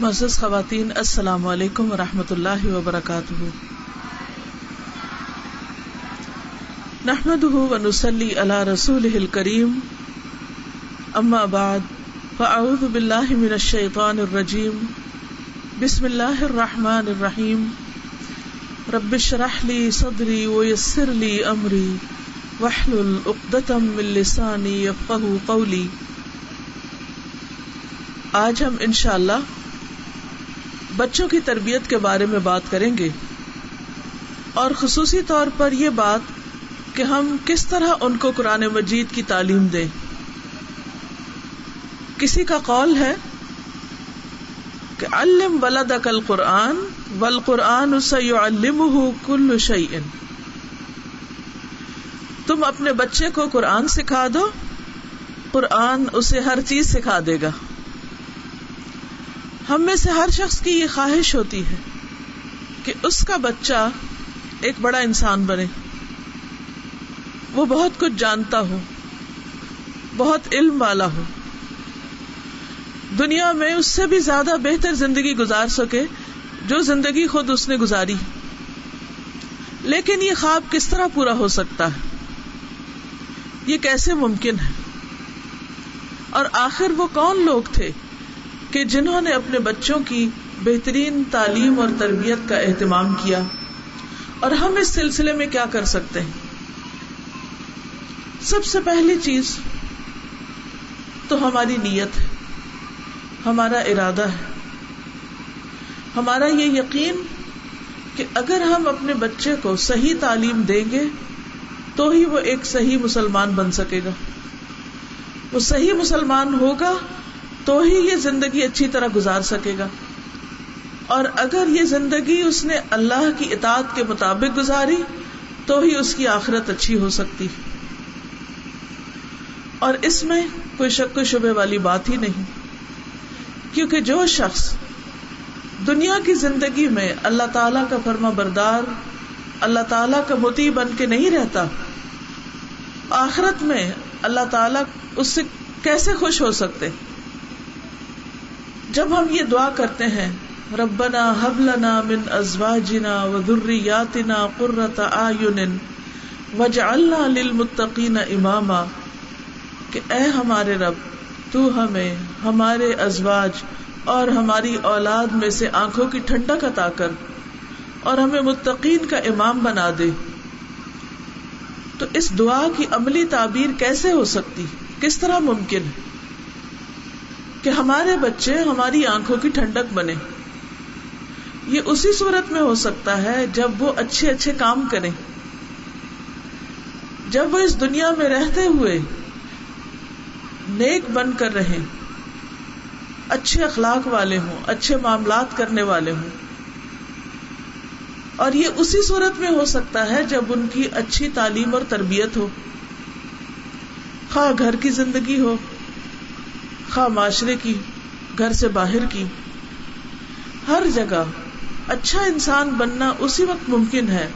معزز خواتین، السلام علیکم و رحمۃ اللہ وبرکاتہ۔ نحمد ونسلی علی رسول الکریم۔ اما بعد، فاعوذ باللہ من الشیطان الرجیم۔ بسم اللہ الرحمن الرحیم۔ رب اشرح لی صدری ویسر لی امری۔ واحلل عقدۃ من لسانی یفقهوا قولی۔ آج ہم انشاءاللہ اللہ بچوں کی تربیت کے بارے میں بات کریں گے اور خصوصی طور پر یہ بات کہ ہم کس طرح ان کو قرآن مجید کی تعلیم دیں۔ کسی کا قول ہے کہ علم ولد کل قرآن ول قرآن کل شعین تم اپنے بچے کو قرآن سکھا دو، قرآن اسے ہر چیز سکھا دے گا۔ ہم میں سے ہر شخص کی یہ خواہش ہوتی ہے کہ اس کا بچہ ایک بڑا انسان بنے۔ وہ بہت کچھ جانتا ہو، بہت علم والا ہو۔ دنیا میں اس سے بھی زیادہ بہتر زندگی گزار سکے جو زندگی خود اس نے گزاری۔ لیکن یہ خواب کس طرح پورا ہو سکتا ہے؟ یہ کیسے ممکن ہے؟ اور آخر وہ کون لوگ تھے کہ جنہوں نے اپنے بچوں کی بہترین تعلیم اور تربیت کا اہتمام کیا، اور ہم اس سلسلے میں کیا کر سکتے ہیں؟ سب سے پہلی چیز تو ہماری نیت ہے، ہمارا ارادہ ہے۔ ہمارا یہ یقین کہ اگر ہم اپنے بچے کو صحیح تعلیم دیں گے تو ہی وہ ایک صحیح مسلمان بن سکے گا۔ وہ صحیح مسلمان ہوگا تو ہی یہ زندگی اچھی طرح گزار سکے گا۔ اور اگر یہ زندگی اس نے اللہ کی اطاعت کے مطابق گزاری، تو ہی اس کی آخرت اچھی ہو سکتی۔ اور اس میں کوئی شک و شبے والی بات ہی نہیں۔ کیونکہ جو شخص دنیا کی زندگی میں اللہ تعالی کا فرما بردار، اللہ تعالی کا متی بن کے نہیں رہتا، آخرت میں اللہ تعالی اس سے کیسے خوش ہو سکتے؟ جب ہم یہ دعا کرتے ہیں، ربنا حب لنا من ازواجنا و ذریاتنا قرۃ اعین وجعلنا للمتقین اماما، کہ اے ہمارے رب، تو ہمیں ہمارے ازواج اور ہماری اولاد میں سے آنکھوں کی ٹھنڈک عطا کر اور ہمیں متقین کا امام بنا دے۔ تو اس دعا کی عملی تعبیر کیسے ہو سکتی؟ کس طرح ممکن؟ ہے کہ ہمارے بچے ہماری آنکھوں کی ٹھنڈک بنے۔ یہ اسی صورت میں ہو سکتا ہے جب وہ اچھے اچھے کام کریں۔ جب وہ اس دنیا میں رہتے ہوئے نیک بن کر رہے اچھے اخلاق والے ہوں، اچھے معاملات کرنے والے ہوں۔ اور یہ اسی صورت میں ہو سکتا ہے جب ان کی اچھی تعلیم اور تربیت ہو، خواہ گھر کی زندگی ہو۔ خواہ معاشرے کی، گھر سے باہر کی۔ ہر جگہ اچھا انسان بننا اسی وقت ممکن ہے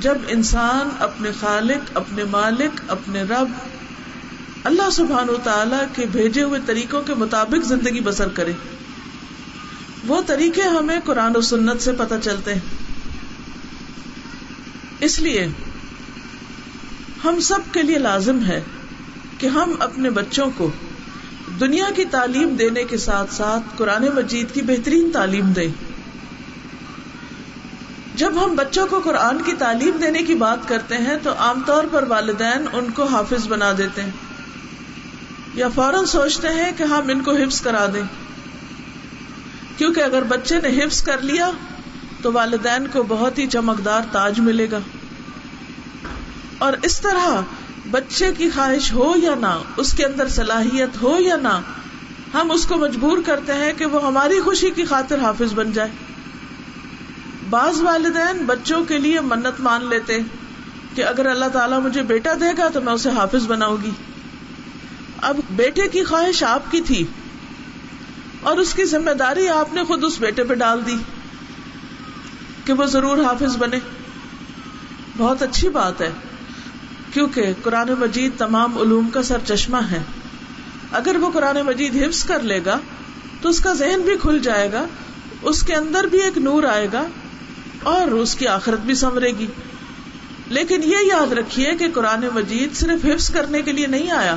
جب انسان اپنے خالق، اپنے مالک، اپنے رب، اللہ سبحان و تعالی کے بھیجے ہوئے طریقوں کے مطابق زندگی بسر کرے۔ وہ طریقے ہمیں قرآن و سنت سے پتہ چلتے ہیں۔ اس لیے ہم سب کے لیے لازم ہے کہ ہم اپنے بچوں کو دنیا کی تعلیم دینے کے ساتھ ساتھ قرآن مجید کی بہترین تعلیم دیں۔ جب ہم بچوں کو قرآن کی تعلیم دینے کی بات کرتے ہیں تو عام طور پر والدین ان کو حافظ بنا دیتے ہیں۔ یا فوراً سوچتے ہیں کہ ہم ان کو حفظ کرا دیں۔ کیونکہ اگر بچے نے حفظ کر لیا تو والدین کو بہت ہی چمکدار تاج ملے گا۔ اور اس طرح بچے کی خواہش ہو یا نہ، اس کے اندر صلاحیت ہو یا نہ، ہم اس کو مجبور کرتے ہیں کہ وہ ہماری خوشی کی خاطر حافظ بن جائے۔ بعض والدین بچوں کے لیے منت مان لیتے کہ اگر اللہ تعالیٰ مجھے بیٹا دے گا تو میں اسے حافظ بناؤں گی۔ اب بیٹے کی خواہش آپ کی تھی اور اس کی ذمہ داری آپ نے خود اس بیٹے پہ ڈال دی کہ وہ ضرور حافظ بنے۔ بہت اچھی بات ہے۔ کیونکہ قرآن مجید تمام علوم کا سر چشمہ ہے۔ اگر وہ قرآن مجید حفظ کر لے گا، تو اس کا ذہن بھی کھل جائے گا، اس کے اندر بھی ایک نور آئے گا اور اس کی آخرت بھی سنورے گی۔ لیکن یہ یاد رکھیے کہ قرآن مجید صرف حفظ کرنے کے لیے نہیں آیا۔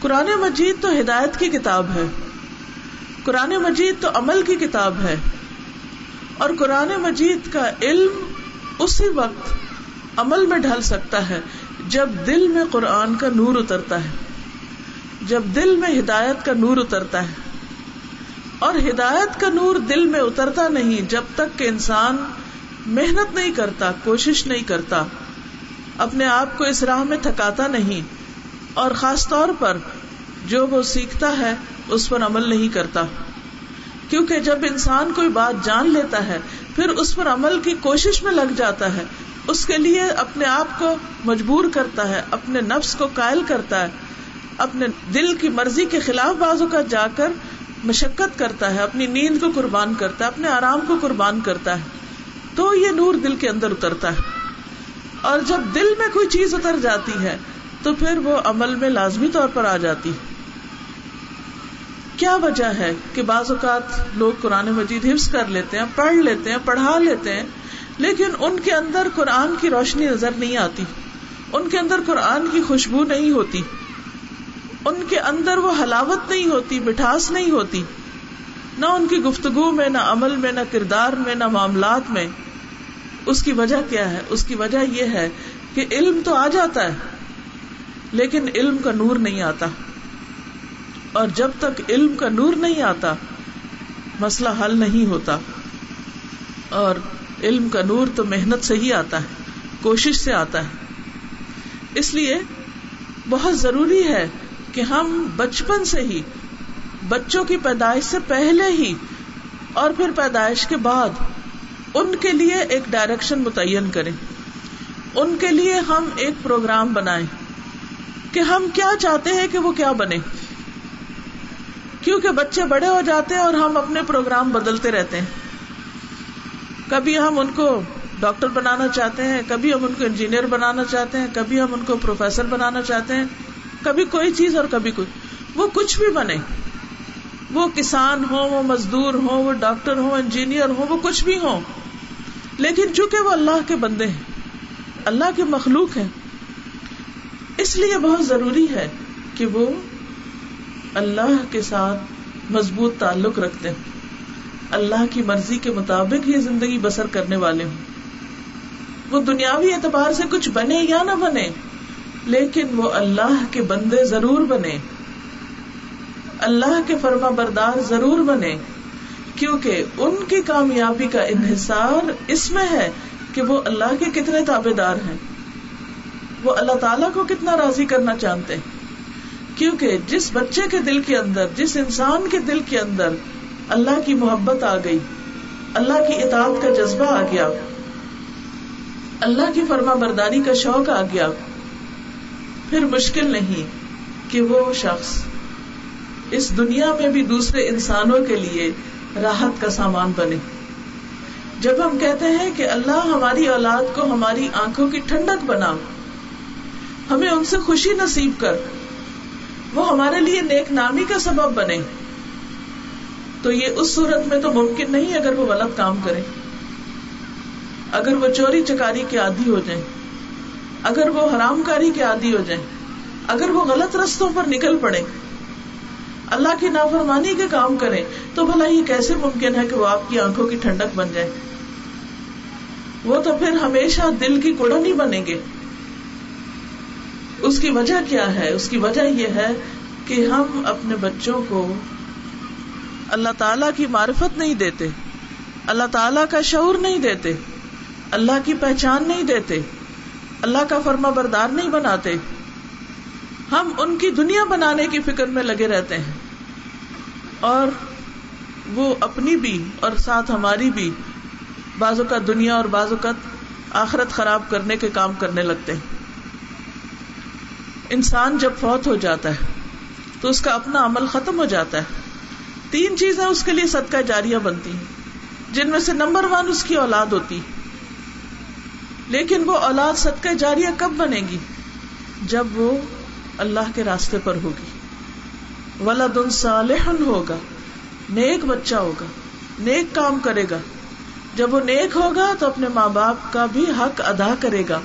قرآن مجید تو ہدایت کی کتاب ہے۔ قرآن مجید تو عمل کی کتاب ہے۔ اور قرآن مجید کا علم اسی وقت عمل میں ڈھل سکتا ہے جب دل میں قرآن کا نور اترتا ہے، جب دل میں ہدایت کا نور اترتا ہے۔ اور ہدایت کا نور دل میں اترتا نہیں جب تک کہ انسان محنت نہیں کرتا، کوشش نہیں کرتا، اپنے آپ کو اس راہ میں تھکاتا نہیں۔ اور خاص طور پر جو وہ سیکھتا ہے، اس پر عمل نہیں کرتا۔ کیونکہ جب انسان کوئی بات جان لیتا ہے، پھر اس پر عمل کی کوشش میں لگ جاتا ہے۔ اس کے لیے اپنے آپ کو مجبور کرتا ہے، اپنے نفس کو قائل کرتا ہے، اپنے دل کی مرضی کے خلاف بازو کا جا کر مشقت کرتا ہے، اپنی نیند کو قربان کرتا ہے، اپنے آرام کو قربان کرتا ہے۔ تو یہ نور دل کے اندر اترتا ہے۔ اور جب دل میں کوئی چیز اتر جاتی ہے، تو پھر وہ عمل میں لازمی طور پر آ جاتی کیا وجہ ہے کہ بعض اوقات لوگ قرآن مجید حفظ کر لیتے ہیں، پڑھ لیتے ہیں، پڑھا لیتے ہیں لیکن ان کے اندر قرآن کی روشنی نظر نہیں آتی۔ ان کے اندر قرآن کی خوشبو نہیں ہوتی۔ ان کے اندر وہ حلاوت نہیں ہوتی، مٹھاس نہیں ہوتی۔ نہ ان کی گفتگو میں، نہ عمل میں، نہ کردار میں، نہ معاملات میں۔ اس کی وجہ کیا ہے؟ اس کی وجہ یہ ہے کہ علم تو آ جاتا ہے، لیکن علم کا نور نہیں آتا۔ اور جب تک علم کا نور نہیں آتا، مسئلہ حل نہیں ہوتا۔ اور علم کا نور تو محنت سے ہی آتا ہے، کوشش سے آتا ہے۔ اس لیے بہت ضروری ہے کہ ہم بچپن سے ہی، بچوں کی پیدائش سے پہلے ہی اور پھر پیدائش کے بعد ان کے لیے ایک ڈائریکشن متعین کریں۔ ان کے لیے ہم ایک پروگرام بنائیں کہ ہم کیا چاہتے ہیں کہ وہ کیا بنے۔ کیونکہ بچے بڑے ہو جاتے ہیں اور ہم اپنے پروگرام بدلتے رہتے ہیں۔ کبھی ہم ان کو ڈاکٹر بنانا چاہتے ہیں، کبھی ہم ان کو انجینئر بنانا چاہتے ہیں، کبھی ہم ان کو پروفیسر بنانا چاہتے ہیں، کبھی کوئی چیز اور کبھی کوئی۔ وہ کچھ بھی بنے۔ وہ کسان ہو وہ مزدور ہو وہ ڈاکٹر ہو انجینئر ہو وہ کچھ بھی ہو لیکن چونکہ وہ اللہ کے بندے ہیں، اللہ کے مخلوق ہیں، اس لیے بہت ضروری ہے کہ وہ اللہ کے ساتھ مضبوط تعلق رکھتے ہیں۔ اللہ کی مرضی کے مطابق یہ زندگی بسر کرنے والے ہوں۔ وہ دنیاوی اعتبار سے کچھ بنے یا نہ بنے، لیکن وہ اللہ کے بندے ضرور بنے۔ اللہ کے فرما بردار ضرور بنے، کیونکہ ان کی کامیابی کا انحصار اس میں ہے کہ وہ اللہ کے کتنے تابے دار ہیں۔ وہ اللہ تعالیٰ کو کتنا راضی کرنا چاہتے ہیں۔ کیونکہ جس بچے کے دل کے اندر، جس انسان کے دل کے اندر اللہ کی محبت آ گئی، اللہ کی اطاعت کا جذبہ آ گیا، اللہ کی فرما برداری کا شوق آ گیا۔ پھر مشکل نہیں کہ وہ شخص اس دنیا میں بھی دوسرے انسانوں کے لیے راحت کا سامان بنے۔ جب ہم کہتے ہیں کہ اللہ ہماری اولاد کو ہماری آنکھوں کی ٹھنڈک بنا، ہمیں ان سے خوشی نصیب کر، وہ ہمارے لیے نیک نامی کا سبب بنے۔ تو یہ اس صورت میں تو ممکن نہیں اگر وہ غلط کام کرے۔ اگر وہ چوری چکاری کے عادی ہو جائیں۔ اگر وہ حرام کاری کے عادی ہو جائیں۔ اگر وہ غلط رستوں پر نکل پڑے۔ اللہ کی نافرمانی کے کام کریں تو بھلا یہ کیسے ممکن ہے کہ وہ آپ کی آنکھوں کی ٹھنڈک بن جائے؟ وہ تو پھر ہمیشہ دل کی کوڑا نہیں بنیں گے۔ اس کی وجہ کیا ہے؟ اس کی وجہ یہ ہے کہ ہم اپنے بچوں کو اللہ تعالی کی معرفت نہیں دیتے، اللہ تعالی کا شعور نہیں دیتے، اللہ کی پہچان نہیں دیتے، اللہ کا فرما بردار نہیں بناتے۔ ہم ان کی دنیا بنانے کی فکر میں لگے رہتے ہیں۔ اور وہ اپنی بھی اور ساتھ ہماری بھی بازو کا دنیا اور بازو کا آخرت خراب کرنے کے کام کرنے لگتے ہیں۔ انسان جب فوت ہو جاتا ہے تو اس کا اپنا عمل ختم ہو جاتا ہے۔ تین چیزیں اس کے لیے صدقہ جاریہ بنتی ہیں۔ جن میں سے نمبر ون اس کی اولاد ہوتی لیکن وہ اولاد صدقہ جاریہ کب بنے گی؟ جب وہ اللہ کے راستے پر ہوگی۔ ولاد صالح ہوگا، نیک بچہ ہوگا، نیک کام کرے گا۔ جب وہ نیک ہوگا تو اپنے ماں باپ کا بھی حق ادا کرے گا۔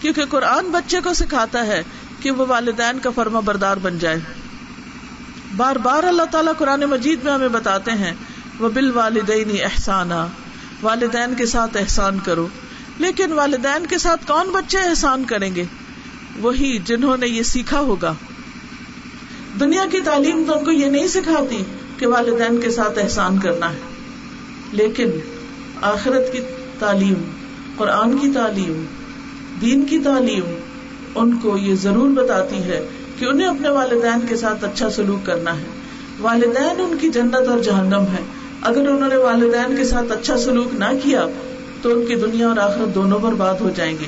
کیونکہ قرآن بچے کو سکھاتا ہے کہ وہ والدین کا فرما بردار بن جائے۔ بار بار اللہ تعالیٰ قرآن مجید میں ہمیں بتاتے ہیں وہ بال والدین احسانہ والدین کے ساتھ احسان کرو۔ لیکن والدین کے ساتھ کون بچے احسان کریں گے؟ وہی جنہوں نے یہ سیکھا ہوگا۔ دنیا کی تعلیم تو ان کو یہ نہیں سکھاتی کہ والدین کے ساتھ احسان کرنا ہے۔ لیکن آخرت کی تعلیم، قرآن کی تعلیم، دین کی تعلیم ان کو یہ ضرور بتاتی ہے کہ انہیں اپنے والدین کے ساتھ اچھا سلوک کرنا ہے۔ والدین ان کی جنت اور جہنم ہے اگر انہوں نے والدین کے ساتھ اچھا سلوک نہ کیا، تو ان کی دنیا اور آخرت دونوں برباد ہو جائیں گے۔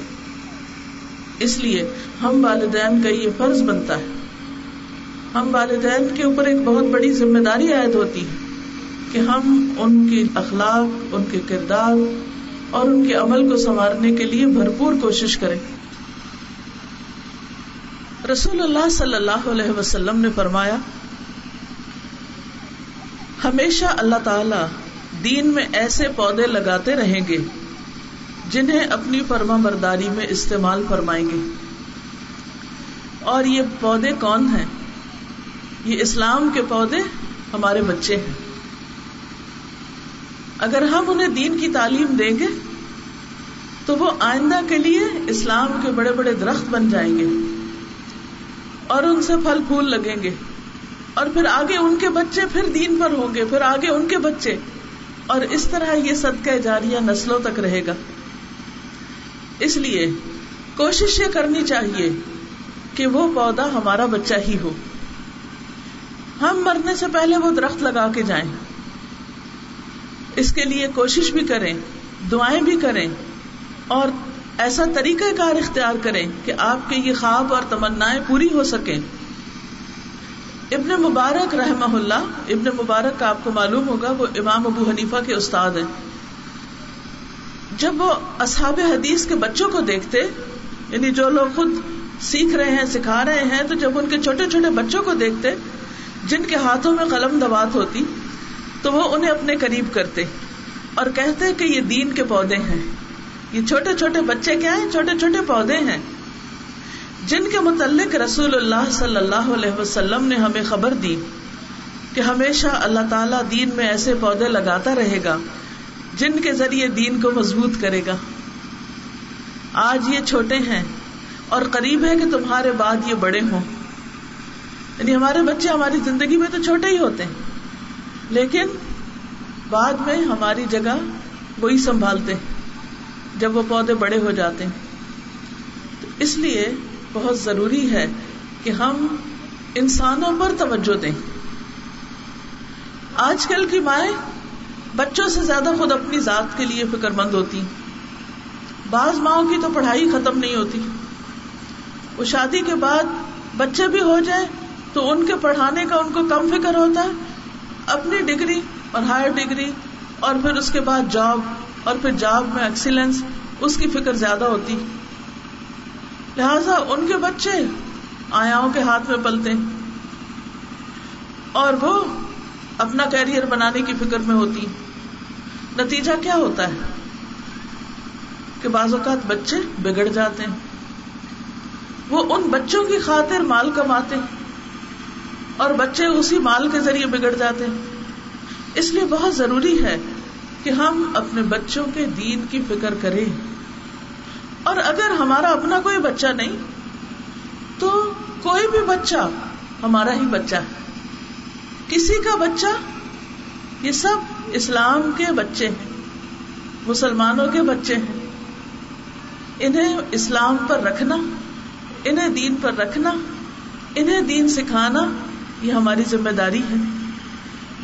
اس لیے ہم والدین کا یہ فرض بنتا ہے۔ ہم والدین کے اوپر ایک بہت بڑی ذمہ داری عائد ہوتی ہے کہ ہم ان کے اخلاق، ان کے کردار اور ان کے عمل کو سنوارنے کے لیے بھرپور کوشش کریں۔ رسول اللہ صلی اللہ علیہ وسلم نے فرمایا، ہمیشہ اللہ تعالی دین میں ایسے پودے لگاتے رہیں گے جنہیں اپنی فرما برداری میں استعمال فرمائیں گے۔ اور یہ پودے کون ہیں؟ یہ اسلام کے پودے ہمارے بچے ہیں۔ اگر ہم انہیں دین کی تعلیم دیں گے، تو وہ آئندہ کے لیے اسلام کے بڑے بڑے درخت بن جائیں گے۔ اور ان سے پھل پھول لگیں گے۔ اور پھر آگے ان کے بچے پھر دین پر ہوں گے، پھر آگے ان کے بچے۔ اور اس طرح یہ صدقہ جاریہ نسلوں تک رہے گا۔ اس لیے کوشش یہ کرنی چاہیے کہ وہ پودا ہمارا بچہ ہی ہو۔ ہم مرنے سے پہلے وہ درخت لگا کے جائیں۔ اس کے لیے کوشش بھی کریں، دعائیں بھی کریں۔ اور ایسا طریقہ کار اختیار کریں کہ آپ کے یہ خواب اور تمنا پوری ہو سکیں۔ ابن مبارک رحم اللہ، ابن مبارک کا آپ کو معلوم ہوگا، وہ امام ابو حنیفہ کے استاد ہیں۔ جب وہ اصحاب حدیث کے بچوں کو دیکھتے یعنی جو لوگ خود سیکھ رہے ہیں، سکھا رہے ہیں، تو جب ان کے چھوٹے چھوٹے بچوں کو دیکھتے، جن کے ہاتھوں میں قلم دبات ہوتی، تو وہ انہیں اپنے قریب کرتے اور کہتے کہ یہ دین کے پودے ہیں۔ یہ چھوٹے چھوٹے بچے کیا ہیں؟ چھوٹے چھوٹے پودے ہیں۔ جن کے متعلق رسول اللہ صلی اللہ علیہ وسلم نے ہمیں خبر دی کہ ہمیشہ اللہ تعالیٰ دین میں ایسے پودے لگاتا رہے گا جن کے ذریعے دین کو مضبوط کرے گا۔ آج یہ چھوٹے ہیں اور قریب ہے کہ تمہارے بعد یہ بڑے ہوں۔ یعنی ہمارے بچے ہماری زندگی میں تو چھوٹے ہی ہوتے ہیں، لیکن بعد میں ہماری جگہ وہی سنبھالتے جب وہ پودے بڑے ہو جاتے ہیں۔ تو اس لیے بہت ضروری ہے کہ ہم انسانوں پر توجہ دیں۔ آج کل کی مائیں بچوں سے زیادہ خود اپنی ذات کے لیے فکر مند ہوتی بعض ماؤں کی تو پڑھائی ختم نہیں ہوتی۔ وہ شادی کے بعد بچے بھی ہو جائے تو ان کے پڑھانے کا ان کو کم فکر ہوتا ہے۔ اپنی ڈگری اور ہائر ڈگری اور پھر اس کے بعد جاب۔ اور پھر جاب میں ایکسیلنس اس کی فکر زیادہ ہوتی۔ لہذا ان کے بچے آیاؤں کے ہاتھ میں پلتے۔ اور وہ اپنا کیریئر بنانے کی فکر میں ہوتی۔ نتیجہ کیا ہوتا ہے؟ کہ بعض اوقات بچے بگڑ جاتے ہیں۔ وہ ان بچوں کی خاطر مال کماتے اور بچے اسی مال کے ذریعے بگڑ جاتے ہیں۔ اس لیے بہت ضروری ہے کہ ہم اپنے بچوں کے دین کی فکر کریں۔ اور اگر ہمارا اپنا کوئی بچہ نہیں، تو کوئی بھی بچہ ہمارا ہی بچہ ہے۔ کسی کا بچہ، یہ سب اسلام کے بچے ہیں، مسلمانوں کے بچے ہیں۔ انہیں اسلام پر رکھنا، انہیں دین پر رکھنا، انہیں دین سکھانا، یہ ہماری ذمہ داری ہے۔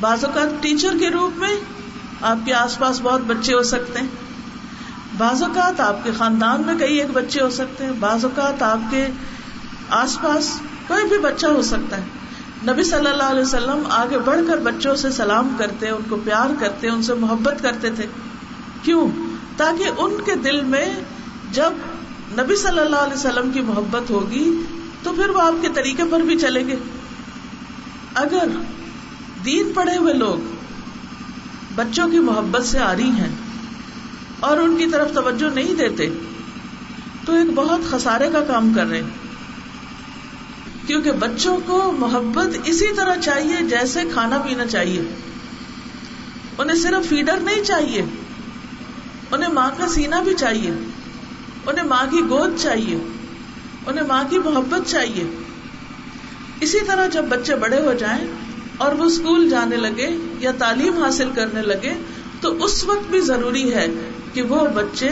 بعض اوقات ٹیچر کے روپ میں آپ کے آس پاس بہت بچے ہو سکتے ہیں۔ بعض اوقات آپ کے خاندان میں کئی ایک بچے ہو سکتے ہیں، بعض اوقات آپ کے آس پاس کوئی بھی بچہ ہو سکتا ہے۔ نبی صلی اللہ علیہ وسلم آگے بڑھ کر بچوں سے سلام کرتے ان کو پیار کرتے ان سے محبت کرتے تھے۔ کیوں؟ تاکہ ان کے دل میں جب نبی صلی اللہ علیہ وسلم کی محبت ہوگی تو پھر وہ آپ کے طریقے پر بھی چلیں گے۔ اگر دین پڑھے ہوئے لوگ بچوں کی محبت سے آ رہی ہیں اور ان کی طرف توجہ نہیں دیتے، تو ایک بہت خسارے کا کام کر رہے کیونکہ بچوں کو محبت اسی طرح چاہیے جیسے کھانا پینا چاہیے۔ انہیں صرف فیڈر نہیں چاہیے، انہیں ماں کا سینا بھی چاہیے، انہیں ماں کی گود چاہیے، انہیں ماں کی محبت چاہیے۔ اسی طرح جب بچے بڑے ہو جائیں اور وہ اسکول جانے لگے یا تعلیم حاصل کرنے لگے، تو اس وقت بھی ضروری ہے کہ وہ بچے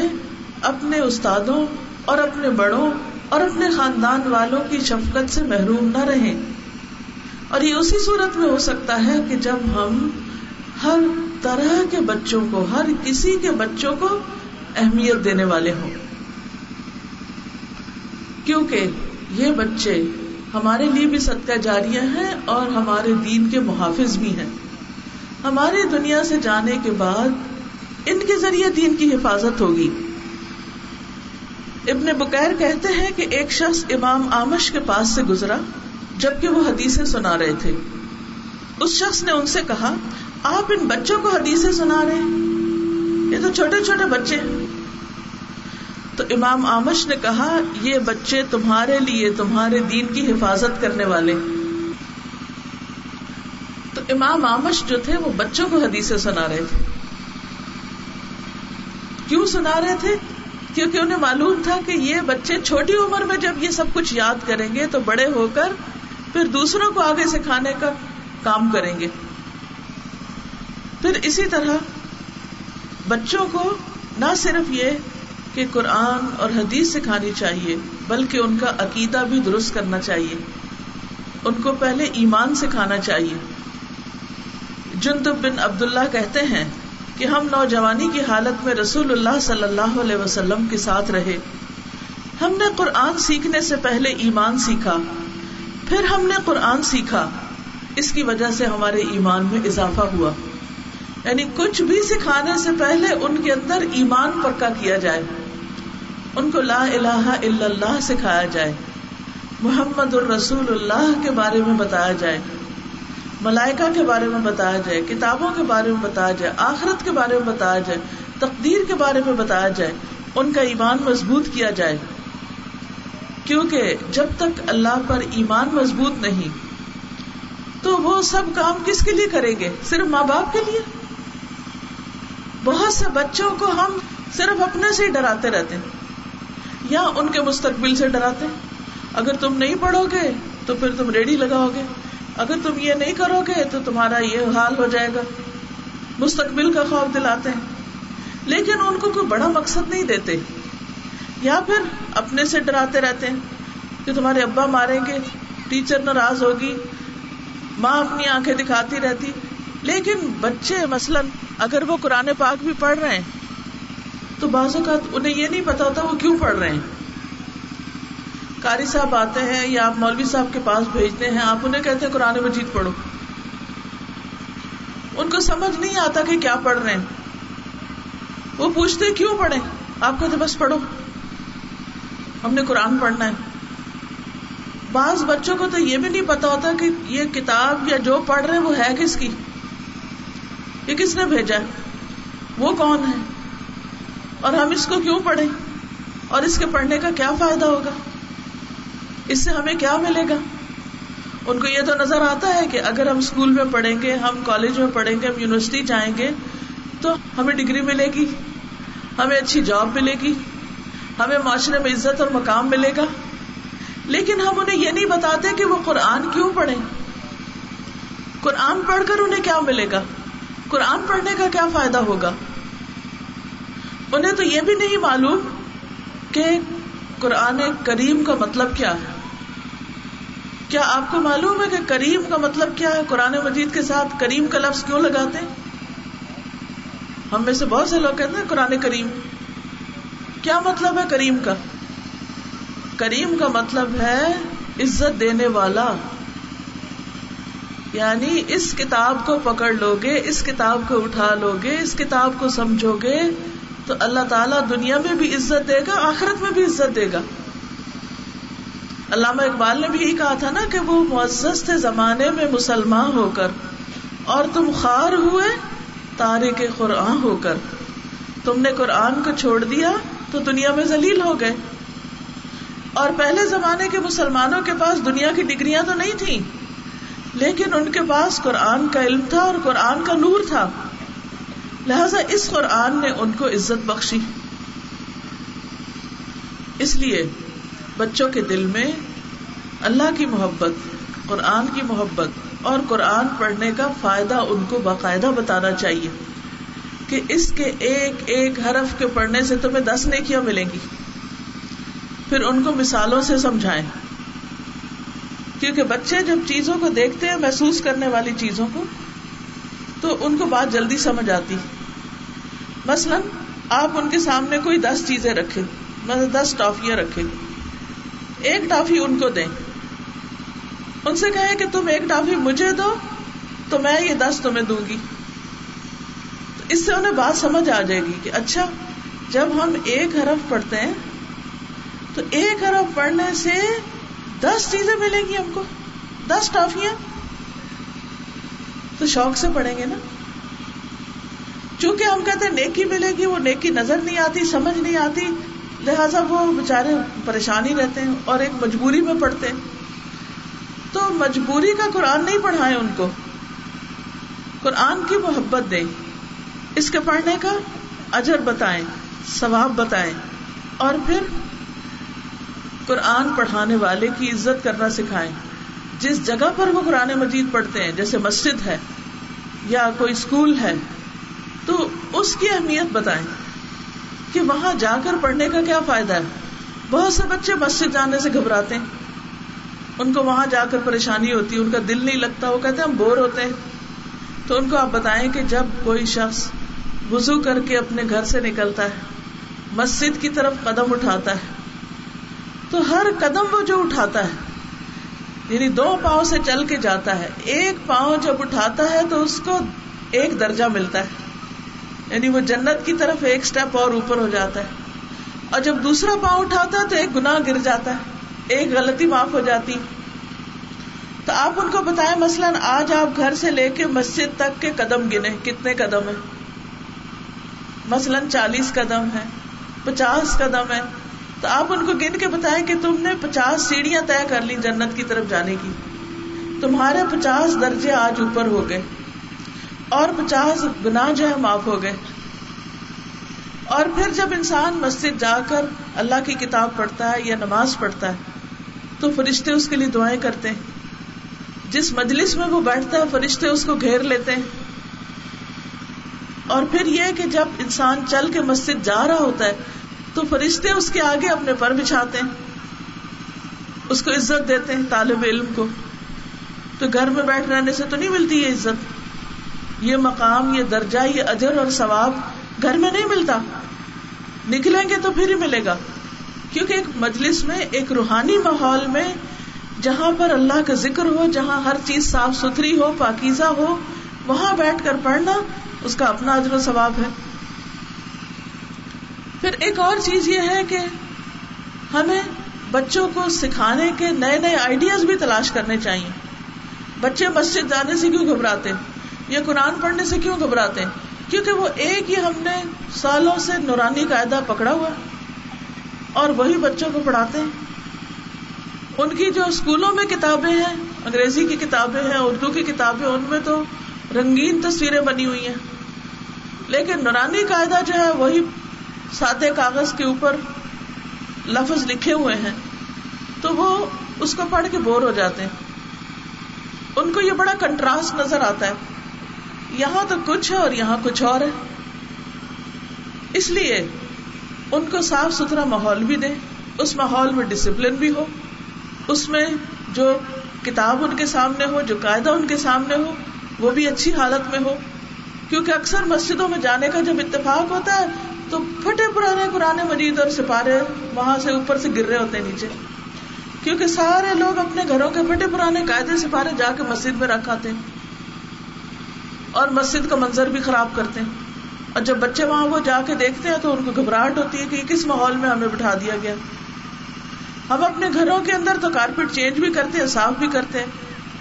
اپنے استادوں اور اپنے بڑوں اور اپنے خاندان والوں کی شفقت سے محروم نہ رہیں۔ اور یہ اسی صورت میں ہو سکتا ہے کہ جب ہم ہر طرح کے بچوں کو، ہر کسی کے بچوں کو اہمیت دینے والے ہوں۔ کیونکہ یہ بچے ہمارے لیے بھی ستیہ جاریہ ہیں اور ہمارے دین کے محافظ بھی ہیں۔ ہمارے دنیا سے جانے کے بعد ان کے ذریعے دین کی حفاظت ہوگی۔ ابن بکیر کہتے ہیں کہ ایک شخص امام آمش کے پاس سے گزرا جبکہ وہ حدیثیں سنا رہے تھے۔ اس شخص نے ان سے کہا، آپ ان بچوں کو حدیثیں سنا رہے ہیں۔ یہ تو چھوٹے چھوٹے بچے ہیں۔ تو امام آمش نے کہا، یہ بچے تمہارے لیے، تمہارے دین کی حفاظت کرنے والے۔ تو امام آمش جو تھے، وہ بچوں کو حدیثیں سنا رہے تھے۔ کیوں سنا رہے تھے؟ کیونکہ انہیں معلوم تھا کہ یہ بچے چھوٹی عمر میں جب یہ سب کچھ یاد کریں گے، تو بڑے ہو کر پھر دوسروں کو آگے سکھانے کا کام کریں گے۔ پھر اسی طرح بچوں کو نہ صرف یہ کہ قرآن اور حدیث سکھانی چاہیے، بلکہ ان کا عقیدہ بھی درست کرنا چاہیے۔ ان کو پہلے ایمان سکھانا چاہیے۔ جندب بن عبد اللہ کہتے ہیں کہ ہم نوجوانی کی حالت میں رسول اللہ صلی اللہ علیہ وسلم کے ساتھ رہے۔ ہم نے قرآن سیکھنے سے پہلے ایمان سیکھا۔ پھر ہم نے قرآن سیکھا۔ اس کی وجہ سے ہمارے ایمان میں اضافہ ہوا۔ یعنی کچھ بھی سکھانے سے پہلے ان کے اندر ایمان پکا کیا جائے۔ ان کو لا الہ الا اللہ سکھایا جائے۔ محمد الرسول اللہ کے بارے میں بتایا جائے۔ ملائکہ کے بارے میں بتایا جائے۔ کتابوں کے بارے میں بتایا جائے۔ آخرت کے بارے میں بتایا جائے۔ تقدیر کے بارے میں بتایا جائے۔ ان کا ایمان مضبوط کیا جائے۔ کیونکہ جب تک اللہ پر ایمان مضبوط نہیں، تو وہ سب کام کس کے لیے کریں گے؟ صرف ماں باپ کے لیے؟ بہت سے بچوں کو ہم صرف اپنے سے ہی ڈراتے رہتے ہیں۔ یا ان کے مستقبل سے ڈراتے؟ اگر تم نہیں پڑھو گے تو پھر تم ریڈی لگاؤ گے۔ اگر تم یہ نہیں کرو گے تو تمہارا یہ حال ہو جائے گا۔ مستقبل کا خوف دلاتے ہیں۔ لیکن ان کو کوئی بڑا مقصد نہیں دیتے۔ یا پھر اپنے سے ڈراتے رہتے ہیں کہ تمہارے ابا ماریں گے، ٹیچر ناراض ہوگی، ماں اپنی آنکھیں دکھاتی رہتی۔ لیکن بچے مثلاً اگر وہ قرآن پاک بھی پڑھ رہے ہیں تو بعض اوقات انہیں یہ نہیں پتا ہوتا وہ کیوں پڑھ رہے ہیں۔ کاری صاحب آتے ہیں یا آپ مولوی صاحب کے پاس بھیجتے ہیں، آپ انہیں کہتے ہیں قرآن مجید پڑھو۔ ان کو سمجھ نہیں آتا کہ کیا پڑھ رہے ہیں۔ وہ پوچھتے کیوں پڑھے آپ کہتے بس پڑھو۔ ہم نے قرآن پڑھنا ہے۔ بعض بچوں کو تو یہ بھی نہیں پتا ہوتا کہ یہ کتاب یا جو پڑھ رہے وہ ہے کس کی؟ یہ کس نے بھیجا ہے؟ وہ کون ہے؟ اور ہم اس کو کیوں پڑھیں؟ اور اس کے پڑھنے کا کیا فائدہ ہوگا؟ اس سے ہمیں کیا ملے گا؟ ان کو یہ تو نظر آتا ہے کہ اگر ہم اسکول میں پڑھیں گے، ہم کالج میں پڑھیں گے، ہم یونیورسٹی جائیں گے، تو ہمیں ڈگری ملے گی، ہمیں اچھی جاب ملے گی، ہمیں معاشرے میں عزت اور مقام ملے گا۔ لیکن ہم انہیں یہ نہیں بتاتے کہ وہ قرآن کیوں پڑھیں؟ قرآن پڑھ کر انہیں کیا ملے گا؟ قرآن پڑھنے کا کیا فائدہ ہوگا؟ انہیں تو یہ بھی نہیں معلوم کہ قرآن کریم کا مطلب کیا ہے۔ کیا آپ کو معلوم ہے کہ کریم کا مطلب کیا ہے؟ قرآن مجید کے ساتھ کریم کا لفظ کیوں لگاتے ہیں؟ ہم میں سے بہت سے لوگ کہتے ہیں قرآن کریم۔ کیا مطلب ہے کریم کا؟ کریم کا مطلب ہے عزت دینے والا۔ یعنی اس کتاب کو پکڑ لو گے اس کتاب کو اٹھا لو گے اس کتاب کو سمجھو گے تو اللہ تعالیٰ دنیا میں بھی عزت دے گا، آخرت میں بھی عزت دے گا۔ علامہ اقبال نے بھی یہی کہا تھا نا کہ وہ معزز تھے زمانے میں مسلمان ہو کر، اور تم خار ہوئے تارے کے قرآن ہو کر۔ تم نے قرآن کو چھوڑ دیا تو دنیا میں ذلیل ہو گئے۔ اور پہلے زمانے کے مسلمانوں کے پاس دنیا کی ڈگریاں تو نہیں تھیں، لیکن ان کے پاس قرآن کا علم تھا اور قرآن کا نور تھا۔ لہذا اس قرآن نے ان کو عزت بخشی۔ اس لیے بچوں کے دل میں اللہ کی محبت، قرآن کی محبت اور قرآن پڑھنے کا فائدہ ان کو باقاعدہ بتانا چاہیے کہ اس کے ایک ایک حرف کے پڑھنے سے تمہیں دس نیکیاں ملیں گی۔ پھر ان کو مثالوں سے سمجھائیں۔ کیونکہ بچے جب چیزوں کو دیکھتے ہیں، محسوس کرنے والی چیزوں کو، تو ان کو بات جلدی سمجھ آتی۔ مثلاً آپ ان کے سامنے کوئی دس چیزیں رکھے مطلب دس ٹافیاں رکھے ایک ٹافی ان کو دیں۔ ان سے کہیں کہ تم ایک ٹافی مجھے دو تو میں یہ دس تمہیں دوں گی۔ اس سے انہیں بات سمجھ آ جائے گی کہ اچھا جب ہم ایک حرف پڑھتے ہیں، تو ایک حرف پڑھنے سے دس چیزیں ملیں گی ہم کو، دس ٹافیاں۔ تو شوق سے پڑھیں گے نا؟ چونکہ ہم کہتے ہیں نیکی ملے گی، وہ نیکی نظر نہیں آتی، سمجھ نہیں آتی، لہذا وہ بےچارے پریشانی رہتے ہیں اور ایک مجبوری میں پڑھتے ہیں۔ تو مجبوری کا قرآن نہیں پڑھائے ان کو۔ قرآن کی محبت دیں۔ اس کے پڑھنے کا اجر بتائیں، ثواب بتائیں۔ اور پھر قرآن پڑھانے والے کی عزت کرنا سکھائیں۔ جس جگہ پر وہ قرآن مجید پڑھتے ہیں، جیسے مسجد ہے یا کوئی اسکول ہے تو اس کی اہمیت بتائیں کہ وہاں جا کر پڑھنے کا کیا فائدہ ہے؟ بہت سے بچے مسجد جانے سے گھبراتے ہیں۔ ان کو وہاں جا کر پریشانی ہوتی ہے، ان کا دل نہیں لگتا، وہ کہتے ہیں ہم بور ہوتے ہیں۔ تو ان کو آپ بتائیں کہ جب کوئی شخص وزو کر کے اپنے گھر سے نکلتا ہے، مسجد کی طرف قدم اٹھاتا ہے، تو ہر قدم وہ جو اٹھاتا ہے یعنی دو پاؤں سے چل کے جاتا ہے۔ ایک پاؤں جب اٹھاتا ہے تو اس کو ایک درجہ ملتا ہے۔ یعنی وہ جنت کی طرف ایک اسٹیپ اور اوپر ہو جاتا ہے۔ اور جب دوسرا پاؤں اٹھاتا ہے تو ایک گنا گر جاتا ہے، ایک غلطی معاف ہو جاتی۔ تو آپ ان کو بتائیں، مثلاً آج آپ گھر سے لے کے مسجد تک کے قدم گنے، کتنے قدم ہیں؟ مثلاً چالیس قدم ہے پچاس قدم ہے تو آپ ان کو گن کے بتائیں کہ تم نے پچاس سیڑھیاں طے کر لی جنت کی طرف جانے کی۔ تمہارے پچاس درجے آج اوپر ہو گئے۔ اور پچاس گنا جو ہے معاف ہو گئے۔ اور پھر جب انسان مسجد جا کر اللہ کی کتاب پڑھتا ہے یا نماز پڑھتا ہے، تو فرشتے اس کے لیے دعائیں کرتے ہیں۔ جس مجلس میں وہ بیٹھتا ہے، فرشتے اس کو گھیر لیتے ہیں۔ اور پھر یہ کہ جب انسان چل کے مسجد جا رہا ہوتا ہے، تو فرشتے اس کے آگے اپنے پر بچھاتے ہیں۔ اس کو عزت دیتے ہیں، طالب علم کو۔ تو گھر میں بیٹھ رہنے سے تو نہیں ملتی یہ عزت۔ یہ مقام، یہ درجہ، یہ اجر اور ثواب گھر میں نہیں ملتا۔ نکلیں گے تو پھر ہی ملے گا۔ کیونکہ ایک مجلس میں، ایک روحانی ماحول میں، جہاں پر اللہ کا ذکر ہو، جہاں ہر چیز صاف ستھری ہو، پاکیزہ ہو، وہاں بیٹھ کر پڑھنا اس کا اپنا اجر و ثواب ہے۔ پھر ایک اور چیز یہ ہے کہ ہمیں بچوں کو سکھانے کے نئے نئے آئیڈیاز بھی تلاش کرنے چاہیے۔ بچے مسجد جانے سے کیوں گھبراتے؟ یا قرآن پڑھنے سے کیوں گھبراتے ہیں؟ کیونکہ وہ ایک ہی ہم نے سالوں سے نورانی قاعدہ پکڑا ہوا اور وہی بچوں کو پڑھاتے ہیں۔ ان کی جو اسکولوں میں کتابیں ہیں، انگریزی کی کتابیں ہیں، اردو کی کتابیں، ان میں تو رنگین تصویریں بنی ہوئی ہیں۔ لیکن نورانی قاعدہ جو ہے، وہی سادے کاغذ کے اوپر لفظ لکھے ہوئے ہیں۔ تو وہ اس کو پڑھ کے بور ہو جاتے ہیں۔ ان کو یہ بڑا کنٹراسٹ نظر آتا ہے۔ یہاں تو کچھ ہے اور یہاں کچھ اور ہے۔ اس لیے ان کو صاف ستھرا ماحول بھی دے اس ماحول میں ڈسپلن بھی ہو، اس میں جو کتاب ان کے سامنے ہو، جو قاعدہ ان کے سامنے ہو، وہ بھی اچھی حالت میں ہو۔ کیونکہ اکثر مسجدوں میں جانے کا جب اتفاق ہوتا ہے، تو پھٹے پرانے قرآن مجید اور سپارے وہاں سے اوپر سے گر رہے ہوتے ہیں نیچے۔ کیونکہ سارے لوگ اپنے گھروں کے پھٹے پرانے قاعدے سپارے جا کے مسجد میں رکھ آتے ہیں۔ اور مسجد کا منظر بھی خراب کرتے ہیں۔ اور جب بچے وہاں وہ جا کے دیکھتے ہیں تو ان کو گھبراہٹ ہوتی ہے کہ کس ماحول میں ہمیں بٹھا دیا گیا۔ ہم اپنے گھروں کے اندر تو کارپیٹ چینج بھی کرتے ہیں، صاف بھی کرتے ہیں۔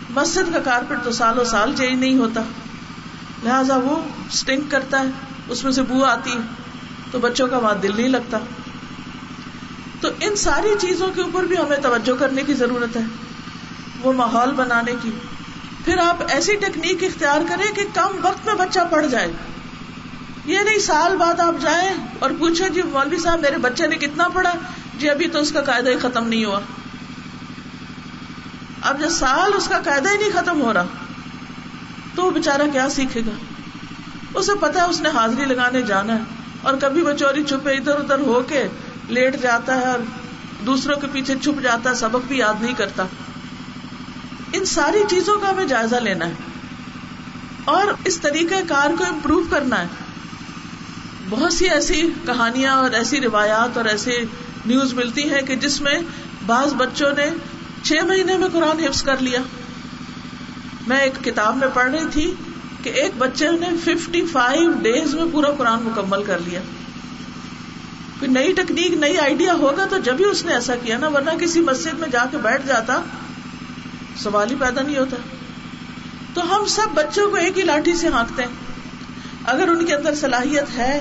مسجد کا کارپیٹ تو سالوں سال چینج نہیں ہوتا۔ لہذا وہ اسٹنک کرتا ہے، اس میں سے بو آتی ہے۔ تو بچوں کا وہاں دل نہیں لگتا۔ تو ان ساری چیزوں کے اوپر بھی ہمیں توجہ کرنے کی ضرورت ہے۔ وہ ماحول بنانے کی۔ پھر آپ ایسی ٹیکنیک اختیار کریں کہ کم وقت میں بچہ پڑھ جائے۔ یہ نہیں، سال بعد آپ جائیں اور پوچھیں جی مولوی صاحب، میرے بچے نے کتنا پڑھا؟ جی ابھی تو اس کا قاعدہ ہی ختم نہیں ہوا۔ اب جب سال اس کا قاعدہ ہی نہیں ختم ہو رہا، تو وہ بےچارا کیا سیکھے گا؟ اسے پتا ہے اس نے حاضری لگانے جانا ہے اور کبھی وہ چوری چھپے ادھر ادھر ہو کے لیٹ جاتا ہے اور دوسروں کے پیچھے چھپ جاتا ہے، سبق بھی یاد نہیں کرتا۔ ان ساری چیزوں کا ہمیں جائزہ لینا ہے اور اس طریقہ کار کو امپروو کرنا ہے۔ بہت سی ایسی کہانیاں اور ایسی روایات اور ایسی نیوز ملتی ہیں کہ جس میں بعض بچوں نے چھ مہینے میں قرآن حفظ کر لیا۔ میں ایک کتاب میں پڑھ رہی تھی کہ ایک بچے نے ففٹی فائیو ڈیز میں پورا قرآن مکمل کر لیا۔ کوئی نئی ٹیکنیک نئی آئیڈیا ہوگا تو جب ہی اس نے ایسا کیا نا، ورنہ کسی مسجد میں جا کے بیٹھ جاتا سوال ہی پیدا نہیں ہوتا۔ تو ہم سب بچوں کو ایک ہی لاٹھی سے ہانکتے ہیں۔ اگر ان کے اندر صلاحیت ہے،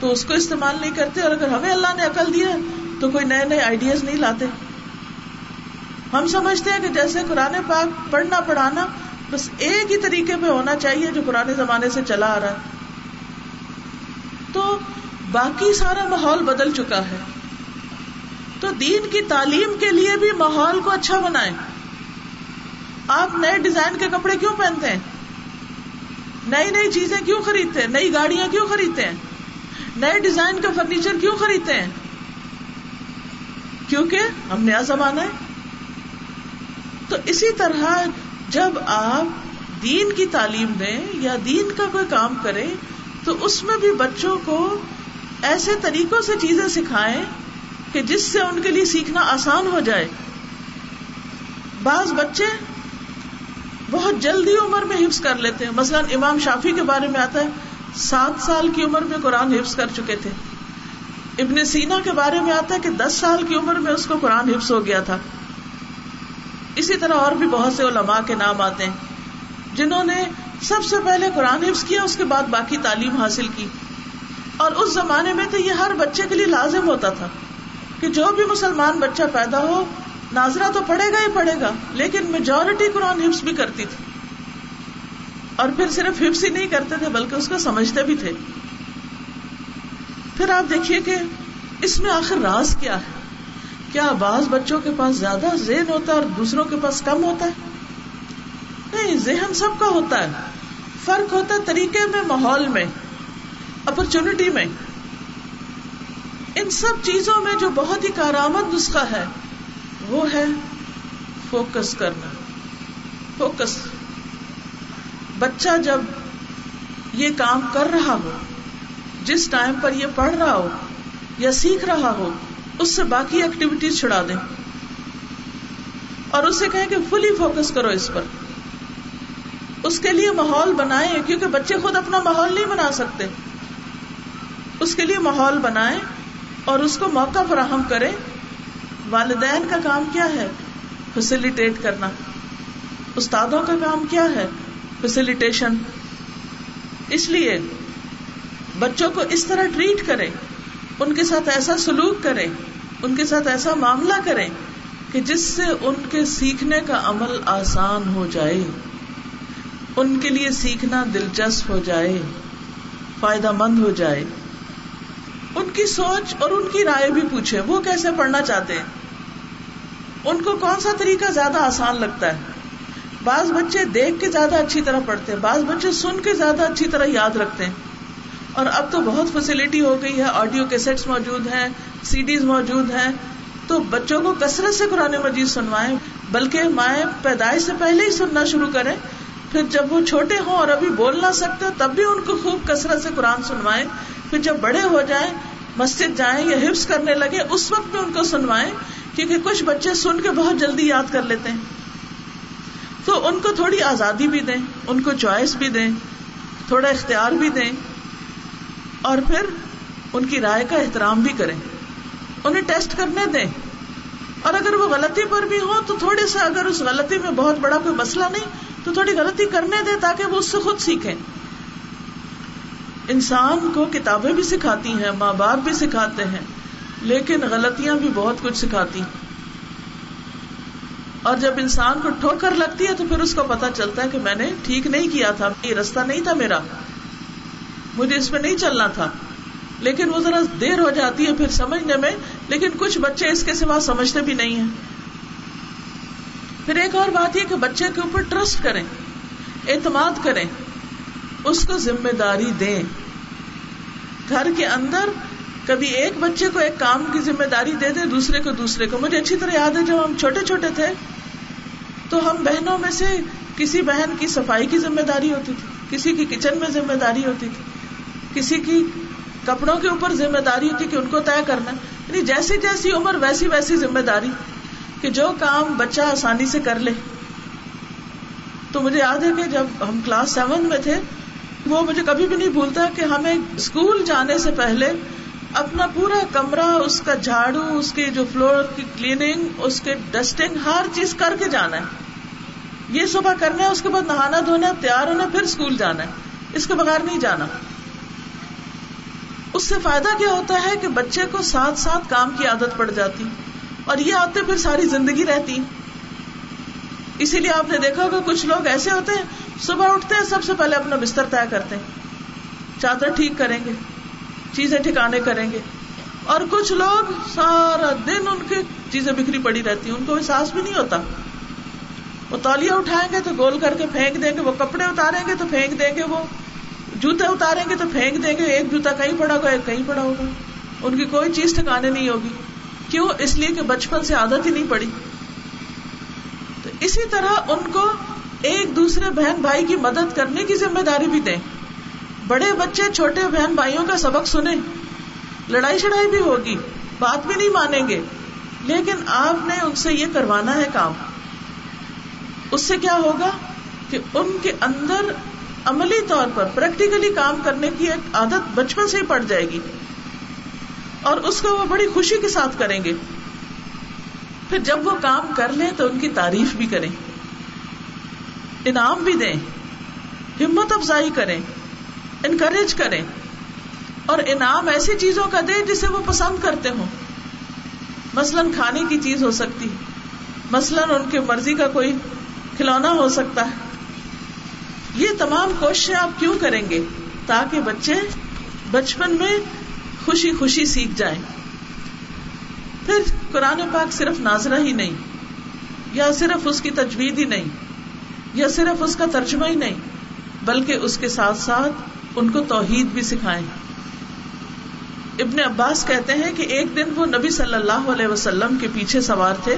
تو اس کو استعمال نہیں کرتے، اور اگر ہمیں اللہ نے عقل دیا، تو کوئی نئے نئے آئیڈیاز نہیں لاتے۔ ہم سمجھتے ہیں کہ جیسے قرآن پاک پڑھنا، پڑھانا، بس ایک ہی طریقے پہ ہونا چاہیے جو پرانے زمانے سے چلا آ رہا ہے۔ تو باقی سارا ماحول بدل چکا ہے۔ تو دین کی تعلیم کے لیے بھی ماحول کو اچھا بنائے آپ نئے ڈیزائن کے کپڑے کیوں پہنتے ہیں؟ نئی نئی چیزیں کیوں خریدتے ہیں؟ نئی گاڑیاں کیوں خریدتے ہیں؟ نئے ڈیزائن کا فرنیچر کیوں خریدتے ہیں؟ کیونکہ ہم نیا زمانہ ہے۔ تو اسی طرح جب آپ دین کی تعلیم دیں یا دین کا کوئی کام کریں، تو اس میں بھی بچوں کو ایسے طریقوں سے چیزیں سکھائیں کہ جس سے ان کے لیے سیکھنا آسان ہو جائے۔ بعض بچے بہت جلدی عمر میں حفظ کر لیتے ہیں۔ مثلاً امام شافی کے بارے میں آتا ہے، سات سال کی عمر میں قرآن حفظ کر چکے تھے۔ ابن سینا کے بارے میں آتا ہے کہ دس سال کی عمر میں اس کو قرآن حفظ ہو گیا تھا۔ اسی طرح اور بھی بہت سے علماء کے نام آتے ہیں، جنہوں نے سب سے پہلے قرآن حفظ کیا، اس کے بعد باقی تعلیم حاصل کی۔ اور اس زمانے میں تو یہ ہر بچے کے لیے لازم ہوتا تھا کہ جو بھی مسلمان بچہ پیدا ہو ناظرہ تو پڑھے گا ہی پڑھے گا، لیکن میجورٹی قرآن حفظ بھی کرتی تھی۔ اور پھر صرف حفظ ہی نہیں کرتے تھے، بلکہ اس کو سمجھتے بھی تھے۔ پھر آپ دیکھیے کہ اس میں آخر راز کیا ہے۔ کیا بعض بچوں کے پاس زیادہ ذہن ہوتا ہے اور دوسروں کے پاس کم ہوتا ہے؟ نہیں، ذہن سب کا ہوتا ہے۔ فرق ہوتا ہے طریقے میں، ماحول میں اپرچونٹی میں۔ ان سب چیزوں میں جو بہت ہی کارآمد نسخہ ہے وہ ہے فوکس کرنا فوکس بچہ جب یہ کام کر رہا ہو، جس ٹائم پر یہ پڑھ رہا ہو یا سیکھ رہا ہو، اس سے باقی ایکٹیویٹیز چھڑا دیں اور اسے کہیں کہ فلی فوکس کرو اس پر۔ اس کے لیے ماحول بنائے کیونکہ بچے خود اپنا ماحول نہیں بنا سکتے۔ اس کے لیے ماحول بنائے اور اس کو موقع فراہم کرے والدین کا کام کیا ہے؟ فیسلٹیٹ کرنا۔ استادوں کا کام کیا ہے؟ فیسلٹیشن اس لیے بچوں کو اس طرح ٹریٹ کرے ان کے ساتھ ایسا سلوک کریں، ان کے ساتھ ایسا معاملہ کریں کہ جس سے ان کے سیکھنے کا عمل آسان ہو جائے، ان کے لیے سیکھنا دلچسپ ہو جائے، فائدہ مند ہو جائے۔ ان کی سوچ اور ان کی رائے بھی پوچھے وہ کیسے پڑھنا چاہتے ہیں؟ ان کو کون سا طریقہ زیادہ آسان لگتا ہے؟ بعض بچے دیکھ کے زیادہ اچھی طرح پڑھتے ہیں، بعض بچے سن کے زیادہ اچھی طرح یاد رکھتے ہیں۔ اور اب تو بہت فیسلٹی ہو گئی ہے آڈیو کیسٹس موجود ہیں سی ڈیز موجود ہیں۔ تو بچوں کو کثرت سے قرآن مجید سنوائیں، بلکہ مائیں پیدائش سے پہلے ہی سننا شروع کریں۔ پھر جب وہ چھوٹے ہوں اور ابھی بول نہ سکتے، تب بھی ان کو خوب کثرت سے قرآن سنوائیں۔ پھر جب بڑے ہو جائیں، مسجد جائیں یا حفظ کرنے لگے اس وقت بھی ان کو سنوائیں۔ کیونکہ کچھ بچے سن کے بہت جلدی یاد کر لیتے ہیں۔ تو ان کو تھوڑی آزادی بھی دیں، ان کو چوائس بھی دیں، تھوڑا اختیار بھی دیں۔ اور پھر ان کی رائے کا احترام بھی کریں۔ انہیں ٹیسٹ کرنے دیں۔ اور اگر وہ غلطی پر بھی ہو تو تھوڑے سا اگر اس غلطی میں بہت بڑا کوئی مسئلہ نہیں، تو تھوڑی غلطی کرنے دیں تاکہ وہ اس سے خود سیکھیں۔ انسان کو کتابیں بھی سکھاتی ہیں، ماں باپ بھی سکھاتے ہیں۔ لیکن غلطیاں بھی بہت کچھ سکھاتی اور جب انسان کو ٹھوکر لگتی ہے تو پھر اس کو پتا چلتا ہے کہ میں نے ٹھیک نہیں کیا تھا، یہ رستہ نہیں تھا میرا۔ مجھے اس میں نہیں چلنا تھا۔ لیکن وہ ذرا دیر ہو جاتی ہے پھر سمجھنے میں، لیکن کچھ بچے اس کے سوا سمجھتے بھی نہیں ہیں۔ پھر ایک اور بات یہ کہ بچے کے اوپر ٹرسٹ کریں، اعتماد کریں، اس کو ذمہ داری دیں۔ گھر کے اندر کبھی ایک بچے کو ایک کام کی ذمہ داری دے دیں دوسرے کو دوسرے کو۔ مجھے اچھی طرح یاد ہے جب ہم چھوٹے چھوٹے تھے، تو ہم بہنوں میں سے کسی بہن کی صفائی کی ذمہ داری ہوتی تھی، کسی کی کچن میں ذمہ داری ہوتی تھی، کسی کی کپڑوں کے اوپر ذمہ داری ہوتی کہ ان کو طے کرنا۔ یعنی جیسی جیسی عمر، ویسی ویسی ذمہ داری کہ جو کام بچہ آسانی سے کر لے۔ تو مجھے یاد ہے کہ جب ہم کلاس سیون میں تھے، وہ مجھے کبھی بھی نہیں بھولتا کہ ہمیں اسکول جانے سے پہلے اپنا پورا کمرہ، اس کا جھاڑو، اس کی جو فلور کی کلیننگ اس کے ڈسٹنگ ہر چیز کر کے جانا ہے۔ یہ صبح کرنا ہے، اس کے بعد نہانا دھونا تیار ہونا پھر اسکول جانا ہے۔ اس کے بغیر نہیں جانا۔ اس سے فائدہ کیا ہوتا ہے کہ بچے کو ساتھ ساتھ کام کی عادت پڑ جاتی۔ اور یہ آتے پھر ساری زندگی رہتی۔ اسی لیے آپ نے دیکھا ہوگا، کچھ لوگ ایسے ہوتے ہیں، صبح اٹھتے ہیں، سب سے پہلے اپنا بستر طے کرتے ہیں۔ چادر ٹھیک کریں گے۔ چیزیں ٹھکانے کریں گے۔ اور کچھ لوگ سارا دن ان کی چیزیں بکھری پڑی رہتی ہیں، ان کو احساس بھی نہیں ہوتا۔ وہ تولیا اٹھائیں گے تو گول کر کے پھینک دیں گے، وہ کپڑے اتاریں گے تو پھینک دیں گے، وہ جوتے اتاریں گے تو پھینک دیں گے۔ ایک جوتا کہیں پڑا ہوگا، ایک کہیں پڑا ہوگا۔ ان کی کوئی چیز ٹھکانے نہیں ہوگی۔ کیوں؟ اس لیے کہ بچپن سے عادت ہی نہیں پڑی۔ تو اسی طرح ان کو ایک دوسرے بہن بھائی کی مدد کرنے کی ذمہ داری بھی دیں۔ بڑے بچے، چھوٹے بہن بھائیوں کا سبق سنیں۔ لڑائی شڑائی بھی ہوگی، بات بھی نہیں مانیں گے۔ لیکن آپ نے ان سے یہ کروانا ہے کام۔ اس سے کیا ہوگا کہ ان کے اندر عملی طور پر پریکٹیکلی کام کرنے کی ایک عادت بچپن سے ہی پڑ جائے گی۔ اور اس کو وہ بڑی خوشی کے ساتھ کریں گے۔ پھر جب وہ کام کر لیں تو ان کی تعریف بھی کریں۔ انعام بھی دیں۔ ہمت افزائی کریں۔ انکریج کریں اور انعام ایسی چیزوں کا دیں جسے وہ پسند کرتے ہوں۔ مثلاً کھانے کی چیز ہو سکتی، مثلاً ان کی مرضی کا کوئی کھلونا ہو سکتا۔ ہے یہ تمام کوششیں آپ کیوں کریں گے؟ تاکہ بچے بچپن میں خوشی خوشی سیکھ جائیں۔ پھر قرآن پاک صرف ناظرہ ہی نہیں، یا صرف اس کی تجوید ہی نہیں، یا صرف اس کا ترجمہ ہی نہیں، بلکہ اس کے ساتھ ساتھ ان کو توحید بھی سکھائیں۔ ابن عباس کہتے ہیں کہ ایک دن وہ نبی صلی اللہ علیہ وسلم کے پیچھے سوار تھے۔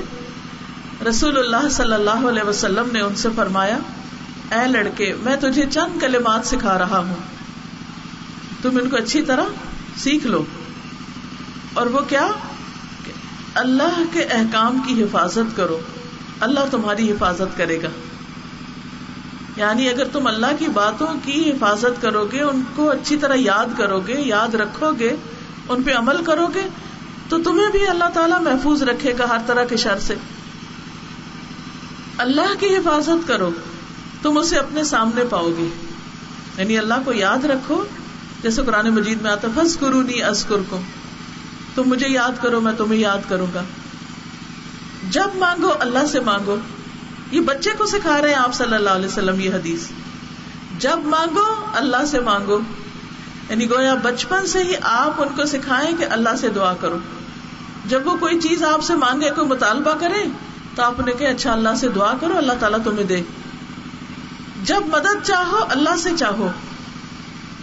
رسول اللہ صلی اللہ علیہ وسلم نے ان سے فرمایا، اے لڑکے، میں تجھے چند کلمات سکھا رہا ہوں۔ تم ان کو اچھی طرح سیکھ لو۔ اور وہ کیا؟ اللہ کے احکام کی حفاظت کرو۔ اللہ تمہاری حفاظت کرے گا۔ یعنی اگر تم اللہ کی باتوں کی حفاظت کرو گے ان کو اچھی طرح یاد کرو گے یاد رکھو گے ان پہ عمل کرو گے تو تمہیں بھی اللہ تعالیٰ محفوظ رکھے گا ہر طرح کے شر سے۔ اللہ کی حفاظت کرو، تم اسے اپنے سامنے پاؤ گے۔ یعنی اللہ کو یاد رکھو، جیسے قرآن مجید میں آتا فس کرو نی ازکر کو تم مجھے یاد کرو، میں تمہیں یاد کروں گا۔ جب مانگو، اللہ سے مانگو۔ یہ بچے کو سکھا رہے ہیں آپ صلی اللہ علیہ وسلم یہ حدیث۔ جب مانگو، اللہ سے مانگو۔ یعنی گویا بچپن سے ہی آپ ان کو سکھائیں کہ اللہ سے دعا کرو۔ جب وہ کوئی چیز آپ سے مانگے، کوئی مطالبہ کرے، تو آپ نے کہ اچھا اللہ سے دعا کرو، اللہ تعالیٰ تمہیں دے۔ جب مدد چاہو، اللہ سے چاہو۔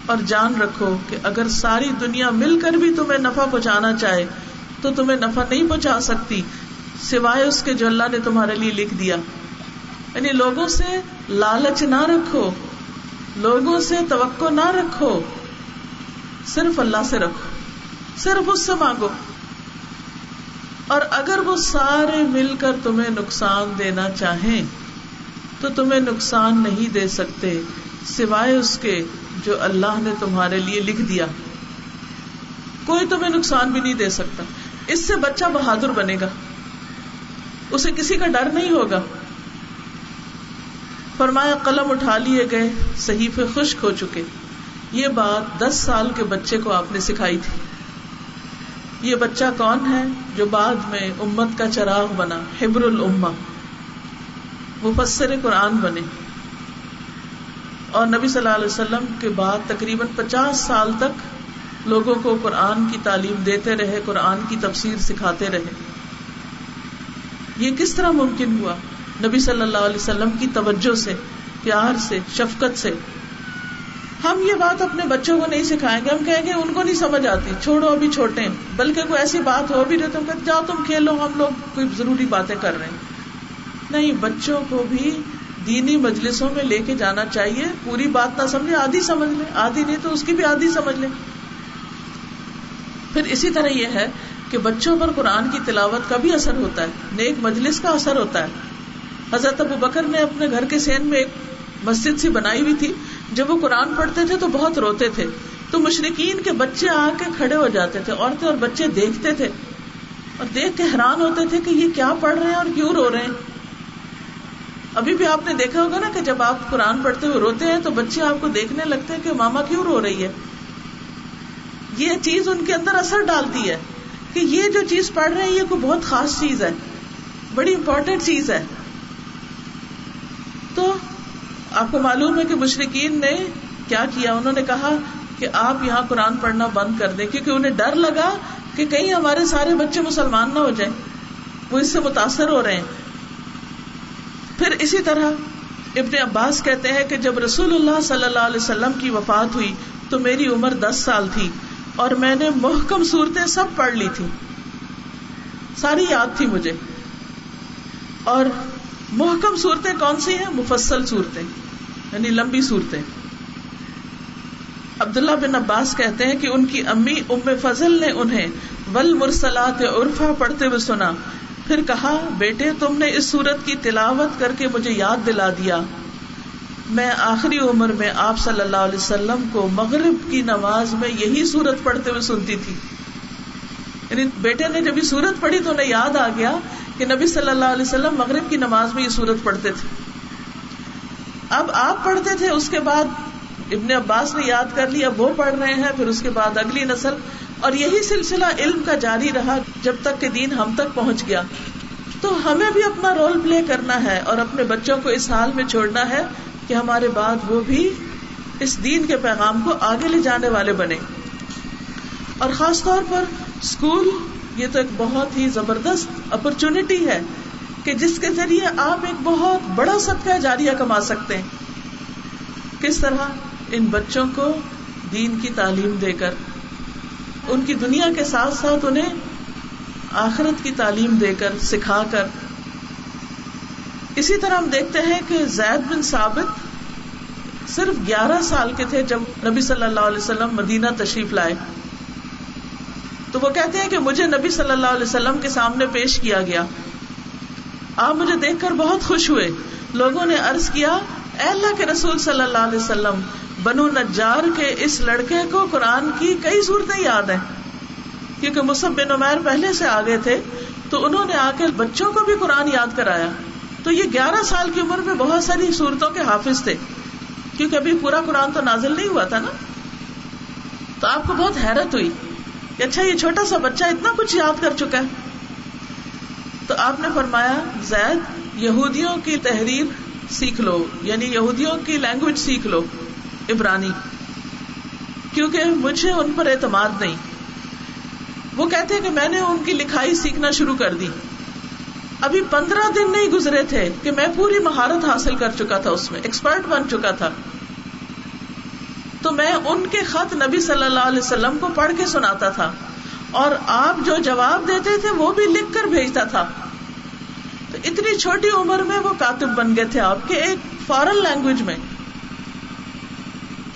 اور جان رکھو کہ اگر ساری دنیا مل کر بھی تمہیں نفع پہنچانا چاہے، تو تمہیں نفع نہیں پہنچا سکتی، سوائے اس کے جو اللہ نے تمہارے لیے لکھ دیا۔ یعنی لوگوں سے لالچ نہ رکھو، لوگوں سے توقع نہ رکھو، صرف اللہ سے رکھو، صرف اس سے مانگو۔ اور اگر وہ سارے مل کر تمہیں نقصان دینا چاہیں، تو تمہیں نقصان نہیں دے سکتے سوائے اس کے جو اللہ نے تمہارے لیے لکھ دیا۔ کوئی تمہیں نقصان بھی نہیں دے سکتا۔ اس سے بچہ بہادر بنے گا۔ اسے کسی کا ڈر نہیں ہوگا۔ فرمایا، قلم اٹھا لیے گئے صحیح خشک ہو چکے۔ یہ بات دس سال کے بچے کو آپ نے سکھائی تھی۔ یہ بچہ کون ہے جو بعد میں امت کا چراغ بنا ہبر الما مفسر قرآن بنے۔ اور نبی صلی اللہ علیہ وسلم کے بعد تقریباً پچاس سال تک لوگوں کو قرآن کی تعلیم دیتے رہے، قرآن کی تفسیر سکھاتے رہے۔ یہ کس طرح ممکن ہوا؟ نبی صلی اللہ علیہ وسلم کی توجہ سے، پیار سے، شفقت سے۔ ہم یہ بات اپنے بچوں کو نہیں سکھائیں گے، ہم کہیں گے ان کو نہیں سمجھ آتی، چھوڑو ابھی چھوٹے بلکہ کوئی ایسی بات ہو بھی رہے تو جاؤ تم کھیلو، ہم لوگ کوئی ضروری باتیں کر رہے ہیں۔ نہیں، بچوں کو بھی دینی مجلسوں میں لے کے جانا چاہیے۔ پوری بات نہ سمجھے، آدھی سمجھ لیں آدھی نہیں تو اس کی بھی آدھی سمجھ لیں پھر اسی طرح یہ ہے کہ بچوں پر قرآن کی تلاوت کا بھی اثر ہوتا ہے، نیک مجلس کا اثر ہوتا ہے۔ حضرت ابو بکر نے اپنے گھر کے سین میں ایک مسجد سی بنائی ہوئی تھی، جب وہ قرآن پڑھتے تھے تو بہت روتے تھے۔ تو مشرقین کے بچے آ کے کھڑے ہو جاتے تھے، عورتیں اور بچے دیکھتے تھے۔ اور دیکھ کے حیران ہوتے تھے کہ یہ کیا پڑھ رہے ہیں اور کیوں رو رہے ہیں۔ ابھی بھی آپ نے دیکھا ہوگا نا کہ جب آپ قرآن پڑھتے ہوئے روتے ہیں تو بچے آپ کو دیکھنے لگتے ہیں کہ ماما کیوں رو رہی ہے۔ یہ چیز ان کے اندر اثر ڈالتی ہے کہ یہ جو چیز پڑھ رہے ہیں، یہ کوئی بہت خاص چیز ہے، بڑی امپورٹینٹ چیز ہے۔ تو آپ کو معلوم ہے کہ مشرقین نے کیا کیا؟ انہوں نے کہا کہ آپ یہاں قرآن پڑھنا بند کر دیں، کیونکہ انہیں ڈر لگا کہ کہیں ہمارے سارے بچے مسلمان نہ ہو جائیں۔ وہ اس سے متاثر ہو رہے ہیں۔ پھر اسی طرح ابن عباس کہتے ہیں کہ جب رسول اللہ صلی اللہ علیہ وسلم کی وفات ہوئی تو میری عمر دس سال تھی اور میں نے محکم صورتیں سب پڑھ لی تھی ساری یاد تھی مجھے۔ اور محکم صورتیں کون سی ہیں؟ مفصل صورتیں یعنی لمبی صورتیں۔ عبداللہ بن عباس کہتے ہیں کہ ان کی امی ام فضل نے انہیں ول مرسلات عرفا پڑھتے ہوئے سنا۔ پھر کہا، بیٹے، تم نے اس سورت کی تلاوت کر کے مجھے یاد دلا دیا۔ میں آخری عمر میں آپ صلی اللہ علیہ وسلم کو مغرب کی نماز میں یہی سورت پڑھتے ہوئے سنتی تھی۔ یعنی بیٹے نے جب یہ سورت پڑھی تو انہیں یاد آ گیا کہ نبی صلی اللہ علیہ وسلم مغرب کی نماز میں یہ سورت پڑھتے تھے۔ اب آپ پڑھتے تھے، اس کے بعد ابن عباس نے یاد کر لی، اب وہ پڑھ رہے ہیں، پھر اس کے بعد اگلی نسل۔ اور یہی سلسلہ علم کا جاری رہا جب تک کہ دین ہم تک پہنچ گیا۔ تو ہمیں بھی اپنا رول پلے کرنا ہے اور اپنے بچوں کو اس حال میں چھوڑنا ہے کہ ہمارے بعد وہ بھی اس دین کے پیغام کو آگے لے جانے والے بنے۔ اور خاص طور پر اسکول یہ تو ایک بہت ہی زبردست اپرچونٹی ہے کہ جس کے ذریعے آپ ایک بہت بڑا صدقہ جاریہ کما سکتے ہیں۔ کس طرح؟ ان بچوں کو دین کی تعلیم دے کر، ان کی دنیا کے ساتھ ساتھ انہیں آخرت کی تعلیم دے کر، سکھا کر۔ اسی طرح ہم دیکھتے ہیں کہ زید بن ثابت صرف گیارہ سال کے تھے جب نبی صلی اللہ علیہ وسلم مدینہ تشریف لائے۔ تو وہ کہتے ہیں کہ مجھے نبی صلی اللہ علیہ وسلم کے سامنے پیش کیا گیا۔ آپ مجھے دیکھ کر بہت خوش ہوئے۔ لوگوں نے ارض کیا، اے اللہ کے رسول صلی اللہ علیہ وسلم، بنو نجار کے اس لڑکے کو قرآن کی کئی صورتیں یاد ہیں۔ کیونکہ مصحف بن عمیر پہلے سے آگے تھے، تو انہوں نے آ کے بچوں کو بھی قرآن یاد کرایا۔ تو یہ گیارہ سال کی عمر میں بہت ساری صورتوں کے حافظ تھے۔ کیونکہ ابھی پورا قرآن تو نازل نہیں ہوا تھا نا۔ تو آپ کو بہت حیرت ہوئی۔ کہ اچھا یہ چھوٹا سا بچہ اتنا کچھ یاد کر چکا ہے۔ تو آپ نے فرمایا، زید، یہودیوں کی تحریر سیکھ لو یعنی یہودیوں کی لینگویج سیکھ لو، عبرانی۔ کیونکہ مجھے ان پر اعتماد نہیں۔ وہ کہتے کہ میں نے ان کی لکھائی سیکھنا شروع کر دی۔ ابھی پندرہ دن نہیں گزرے تھے کہ میں پوری مہارت حاصل کر چکا تھا اس میں ایکسپرٹ بن چکا تھا۔ تو میں ان کے خط نبی صلی اللہ علیہ وسلم کو پڑھ کے سناتا تھا اور آپ جو جواب دیتے تھے وہ بھی لکھ کر بھیجتا تھا۔ تو اتنی چھوٹی عمر میں وہ کاتب بن گئے تھے آپ کے ایک فارن لینگویج میں۔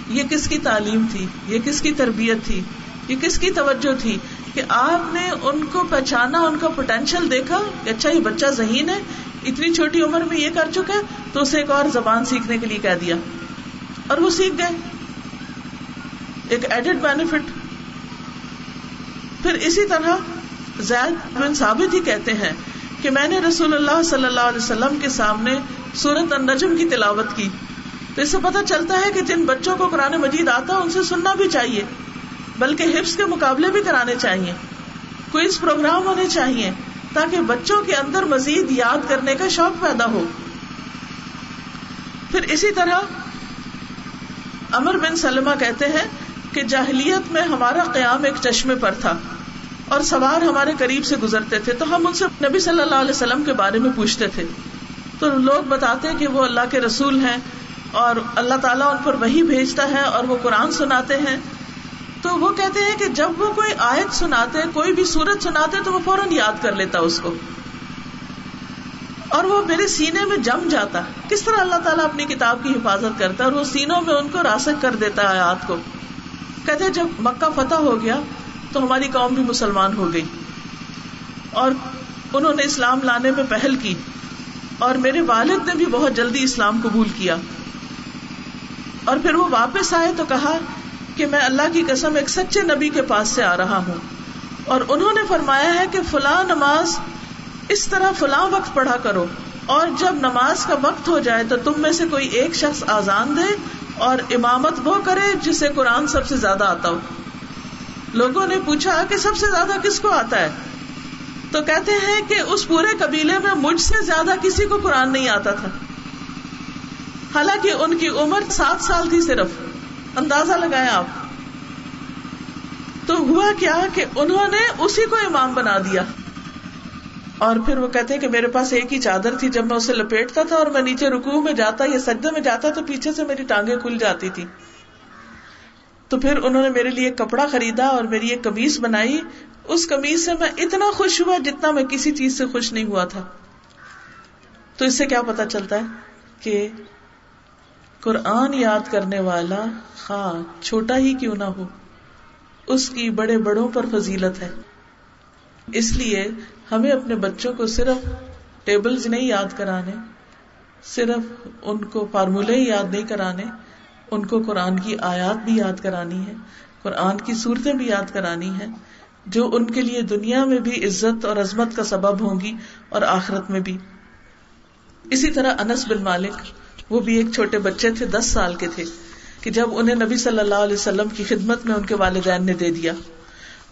یہ کس کی تعلیم تھی؟ یہ کس کی تربیت تھی؟ یہ کس کی توجہ تھی کہ آپ نے ان کو پہچانا، ان کا پوٹینشیل دیکھا کہ اچھا یہ بچہ ذہین ہے، اتنی چھوٹی عمر میں یہ کر چکا ہے، تو اسے ایک اور زبان سیکھنے کے لیے کہہ دیا۔ اور وہ سیکھ گئے۔ ایک ایڈیڈ بینیفٹ پھر اسی طرح زید بن ثابت ہی کہتے ہیں کہ میں نے رسول اللہ صلی اللہ علیہ وسلم کے سامنے سورت النجم کی تلاوت کی۔ تو اس سے پتہ چلتا ہے کہ جن بچوں کو قرآن مجید آتا ہے، ان سے سننا بھی چاہیے، بلکہ حفظ کے مقابلے بھی کرانے چاہیے۔ کوئز پروگرام ہونے چاہیے تاکہ بچوں کے اندر مزید یاد کرنے کا شوق پیدا ہو۔ پھر اسی طرح امر بن سلمہ کہتے ہیں کہ جاہلیت میں ہمارا قیام ایک چشمے پر تھا اور سوار ہمارے قریب سے گزرتے تھے تو ہم ان سے نبی صلی اللہ علیہ وسلم کے بارے میں پوچھتے تھے۔ تو لوگ بتاتے کہ وہ اللہ کے رسول ہیں اور اللہ تعالیٰ ان پر وہی بھیجتا ہے اور وہ قرآن سناتے ہیں۔ تو وہ کہتے ہیں کہ جب وہ کوئی آیت سناتے، کوئی بھی سورت سناتے تو وہ فوراً یاد کر لیتا اس کو۔ اور وہ میرے سینے میں جم جاتا۔ کس طرح اللہ تعالیٰ اپنی کتاب کی حفاظت کرتا ہے اور وہ سینوں میں ان کو راسک کر دیتا ہے آیات کو۔ کہتے جب مکہ فتح ہو گیا تو ہماری قوم بھی مسلمان ہو گئی اور انہوں نے اسلام لانے میں پہل کی اور میرے والد نے بھی بہت جلدی اسلام قبول کیا اور پھر وہ واپس آئے تو کہا کہ میں اللہ کی قسم ایک سچے نبی کے پاس سے آ رہا ہوں اور انہوں نے فرمایا ہے کہ فلاں نماز اس طرح فلاں وقت پڑھا کرو اور جب نماز کا وقت ہو جائے تو تم میں سے کوئی ایک شخص آزان دے اور امامت وہ کرے جسے قرآن سب سے زیادہ آتا ہو۔ لوگوں نے پوچھا کہ سب سے زیادہ کس کو آتا ہے؟ تو کہتے ہیں کہ اس پورے قبیلے میں مجھ سے زیادہ کسی کو قرآن نہیں آتا تھا۔ حالانکہ ان کی عمر سات سال تھی صرف۔ اندازہ لگایا آپ۔ تو ہوا کیا کہ انہوں نے اسی کو امام بنا دیا۔ اور پھر وہ کہتے کہ میرے پاس ایک ہی چادر تھی جب میں اسے لپیٹتا تھا اور میں نیچے رکو میں جاتا یا سجدے میں جاتا تو پیچھے سے میری ٹانگیں کھل جاتی تھی تو پھر انہوں نے میرے لیے کپڑا خریدا اور میری ایک کمیز بنائی۔ اس کمیز سے میں اتنا خوش ہوا جتنا میں کسی چیز سے خوش نہیں ہوا تھا۔ تو اس سے کیا پتا چلتا ہے کہ قرآن یاد کرنے والا خواہ چھوٹا ہی کیوں نہ ہو؟ اس کی بڑے بڑوں پر فضیلت ہے۔ اس لیے ہمیں اپنے بچوں کو صرف ٹیبلز نہیں یاد کرانے، صرف ان کو فارمولے ہی یاد نہیں کرانے، ان کو قرآن کی آیات بھی یاد کرانی ہے، قرآن کی صورتیں بھی یاد کرانی ہے، جو ان کے لیے دنیا میں بھی عزت اور عظمت کا سبب ہوں گی اور آخرت میں بھی۔ اسی طرح انس بن مالک، وہ بھی ایک چھوٹے بچے تھے، دس سال کے تھے، کہ جب انہیں نبی صلی اللہ علیہ وسلم کی خدمت میں ان کے والدین نے دے دیا،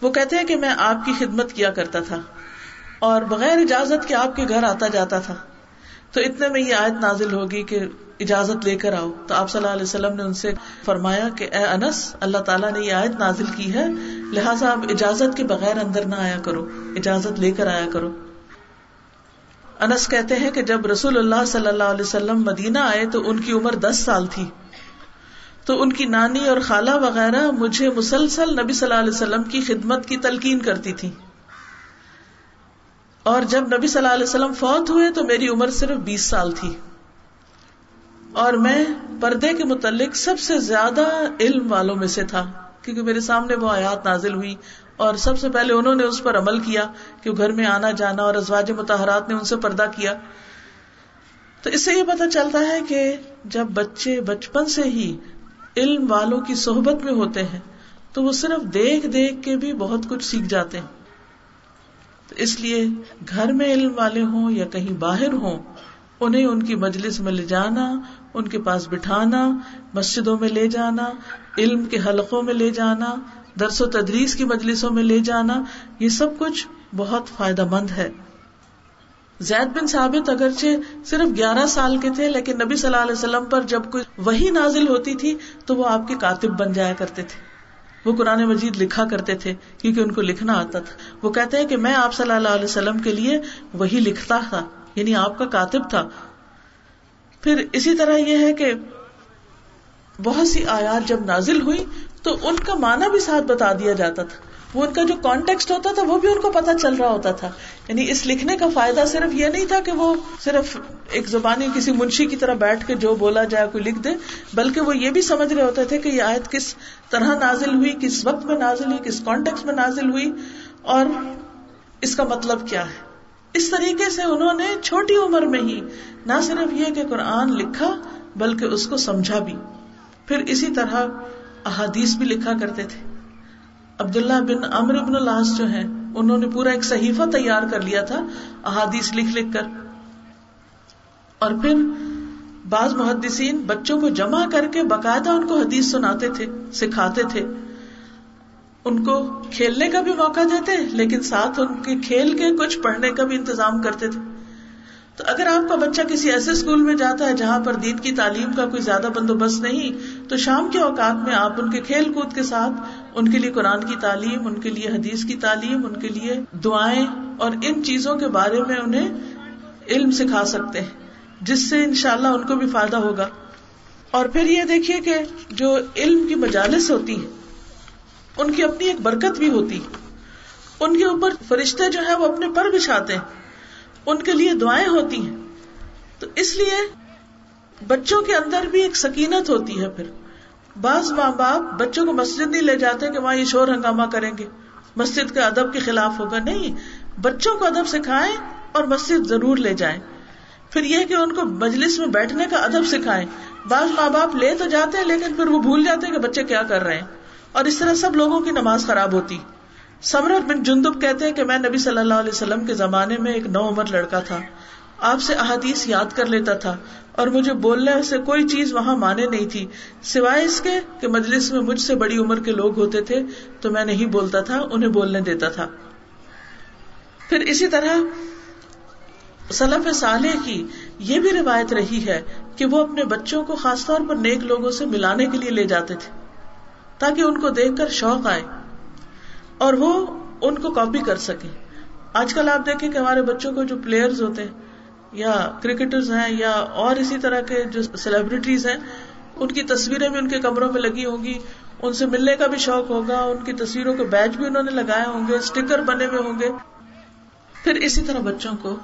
وہ کہتے ہیں کہ میں آپ کی خدمت کیا کرتا تھا۔ اور بغیر اجازت کے آپ کے گھر آتا جاتا تھا۔ تو اتنے میں یہ آیت نازل ہوگی کہ اجازت لے کر آؤ۔ تو آپ صلی اللہ علیہ وسلم نے ان سے فرمایا کہ اے انس، اللہ تعالیٰ نے یہ آیت نازل کی ہے۔ لہٰذا آپ اجازت کے بغیر اندر نہ آیا کرو۔ اجازت لے کر آیا کرو۔ انس کہتے ہیں کہ جب رسول اللہ صلی اللہ علیہ وسلم مدینہ آئے تو ان کی عمر دس سال تھی۔ تو ان کی نانی اور خالہ وغیرہ مجھے مسلسل نبی صلی اللہ علیہ وسلم کی خدمت کی تلقین کرتی تھی اور جب نبی صلی اللہ علیہ وسلم فوت ہوئے تو میری عمر صرف بیس سال تھی۔ اور میں پردے کے متعلق سب سے زیادہ علم والوں میں سے تھا، کیونکہ میرے سامنے وہ آیات نازل ہوئی۔ اور سب سے پہلے انہوں نے اس پر عمل کیا کہ گھر میں آنا جانا اور ازواج متحرات نے ان سے پردہ کیا۔ تو اس سے یہ پتا چلتا ہے کہ جب بچے بچپن سے ہی علم والوں کی صحبت میں ہوتے ہیں، تو وہ صرف دیکھ دیکھ کے بھی بہت کچھ سیکھ جاتے ہیں۔ اس لیے گھر میں علم والے ہوں یا کہیں باہر ہوں، انہیں ان کی مجلس میں لے جانا، ان کے پاس بٹھانا، مسجدوں میں لے جانا، علم کے حلقوں میں لے جانا، درس و تدریس کی مجلسوں میں لے جانا، یہ سب کچھ بہت فائدہ مند ہے۔ زید بن ثابت اگرچہ صرف گیارہ سال کے تھے، لیکن نبی صلی اللہ علیہ وسلم پر جب کوئی وہی نازل ہوتی تھی، تو وہ آپ کے کاتب بن جایا کرتے تھے۔ وہ قرآن مجید لکھا کرتے تھے، کیونکہ ان کو لکھنا آتا تھا۔ وہ کہتے ہیں کہ میں آپ صلی اللہ علیہ وسلم کے لیے وہی لکھتا تھا یعنی آپ کا کاتب تھا۔ پھر اسی طرح یہ ہے کہ بہت سی آیات جب نازل ہوئی تو ان کا معنی بھی ساتھ بتا دیا جاتا تھا۔ وہ ان کا جو کانٹیکسٹ ہوتا تھا وہ بھی ان کو پتا چل رہا ہوتا تھا۔ یعنی اس لکھنے کا فائدہ صرف یہ نہیں تھا کہ وہ صرف ایک زبانی کسی منشی کی طرح بیٹھ کے جو بولا جائے کوئی لکھ دے، بلکہ وہ یہ بھی سمجھ رہے ہوتے تھے کہ یہ آیت کس طرح نازل ہوئی، کس وقت میں نازل ہوئی، کس کانٹیکس میں نازل ہوئی، اور اس کا مطلب کیا ہے۔ اس طریقے سے انہوں نے چھوٹی عمر میں ہی نہ صرف یہ کہ قرآن لکھا، بلکہ اس کو سمجھا بھی۔ پھر اسی طرح احادیث بھی لکھا کرتے تھے۔ عبداللہ بن امر ابن العاص جو ہیں، انہوں نے پورا ایک صحیفہ تیار کر لیا تھا، احادیث لکھ لکھ کر۔ اور پھر بعض محدثین بچوں کو جمع کر کے باقاعدہ ان کو حدیث سناتے تھے، سکھاتے تھے۔ ان کو کھیلنے کا بھی موقع دیتے، لیکن ساتھ ان کے کھیل کے کچھ پڑھنے کا بھی انتظام کرتے تھے۔ تو اگر آپ کا بچہ کسی ایسے اسکول میں جاتا ہے جہاں پر دین کی تعلیم کا کوئی زیادہ بندوبست نہیں، تو شام کے اوقات میں آپ ان کے کھیل کود کے ساتھ ان کے لیے قرآن کی تعلیم، ان کے لیے حدیث کی تعلیم، ان کے لیے دعائیں اور ان چیزوں کے بارے میں انہیں علم سکھا سکتے ہیں، جس سے انشاءاللہ ان کو بھی فائدہ ہوگا۔ اور پھر یہ دیکھیے کہ جو علم کی مجالس ہوتی ہے ان کی اپنی ایک برکت بھی ہوتی ان کے اوپر فرشتے جو ہے وہ اپنے پر بچھاتے ہیں۔ ان کے لیے دعائیں ہوتی ہیں۔ تو اس لیے بچوں کے اندر بھی ایک سکینت ہوتی ہے پھر۔ بعض ماں باپ بچوں کو مسجد نہیں لے جاتے کہ وہاں یہ شور ہنگامہ کریں گے۔ مسجد کے ادب کے خلاف ہوگا۔ نہیں، بچوں کو ادب سکھائیں اور مسجد ضرور لے جائیں۔ پھر یہ کہ ان کو مجلس میں بیٹھنے کا ادب سکھائیں۔ بعض ماں باپ لے تو جاتے ہیں لیکن پھر وہ بھول جاتے ہیں کہ بچے کیا کر رہے ہیں۔ اور اس طرح سب لوگوں کی نماز خراب ہوتی۔ سمر بن جندب کہتے ہیں کہ میں نبی صلی اللہ علیہ وسلم کے زمانے میں ایک نو عمر لڑکا تھا۔ آپ سے احادیث یاد کر لیتا تھا اور مجھے بولنے سے کوئی چیز وہاں مانے نہیں تھی۔ سوائے اس کے کہ مجلس میں مجھ سے بڑی عمر کے لوگ ہوتے تھے تو میں نہیں بولتا تھا، انہیں بولنے دیتا تھا۔ پھر اسی طرح سلف صالح کی یہ بھی روایت رہی ہے کہ وہ اپنے بچوں کو خاص طور پر نیک لوگوں سے ملانے کے لیے لے جاتے تھے تاکہ ان کو دیکھ کر شوق آئے۔ اور وہ ان کو کاپی کر سکے۔ آج کل آپ دیکھیں کہ ہمارے بچوں کو جو پلیئرز ہوتے ہیں، یا کرکٹرز ہیں، یا اور اسی طرح کے جو سیلیبریٹیز ہیں، ان کی تصویریں بھی ان کے کمروں میں لگی ہوں گی۔ ان سے ملنے کا بھی شوق ہوگا، ان کی تصویروں کے بیچ بھی انہوں نے لگائے ہوں گے اسٹیکر بنے ہوئے ہوں گے۔ پھر اسی طرح بچوں کو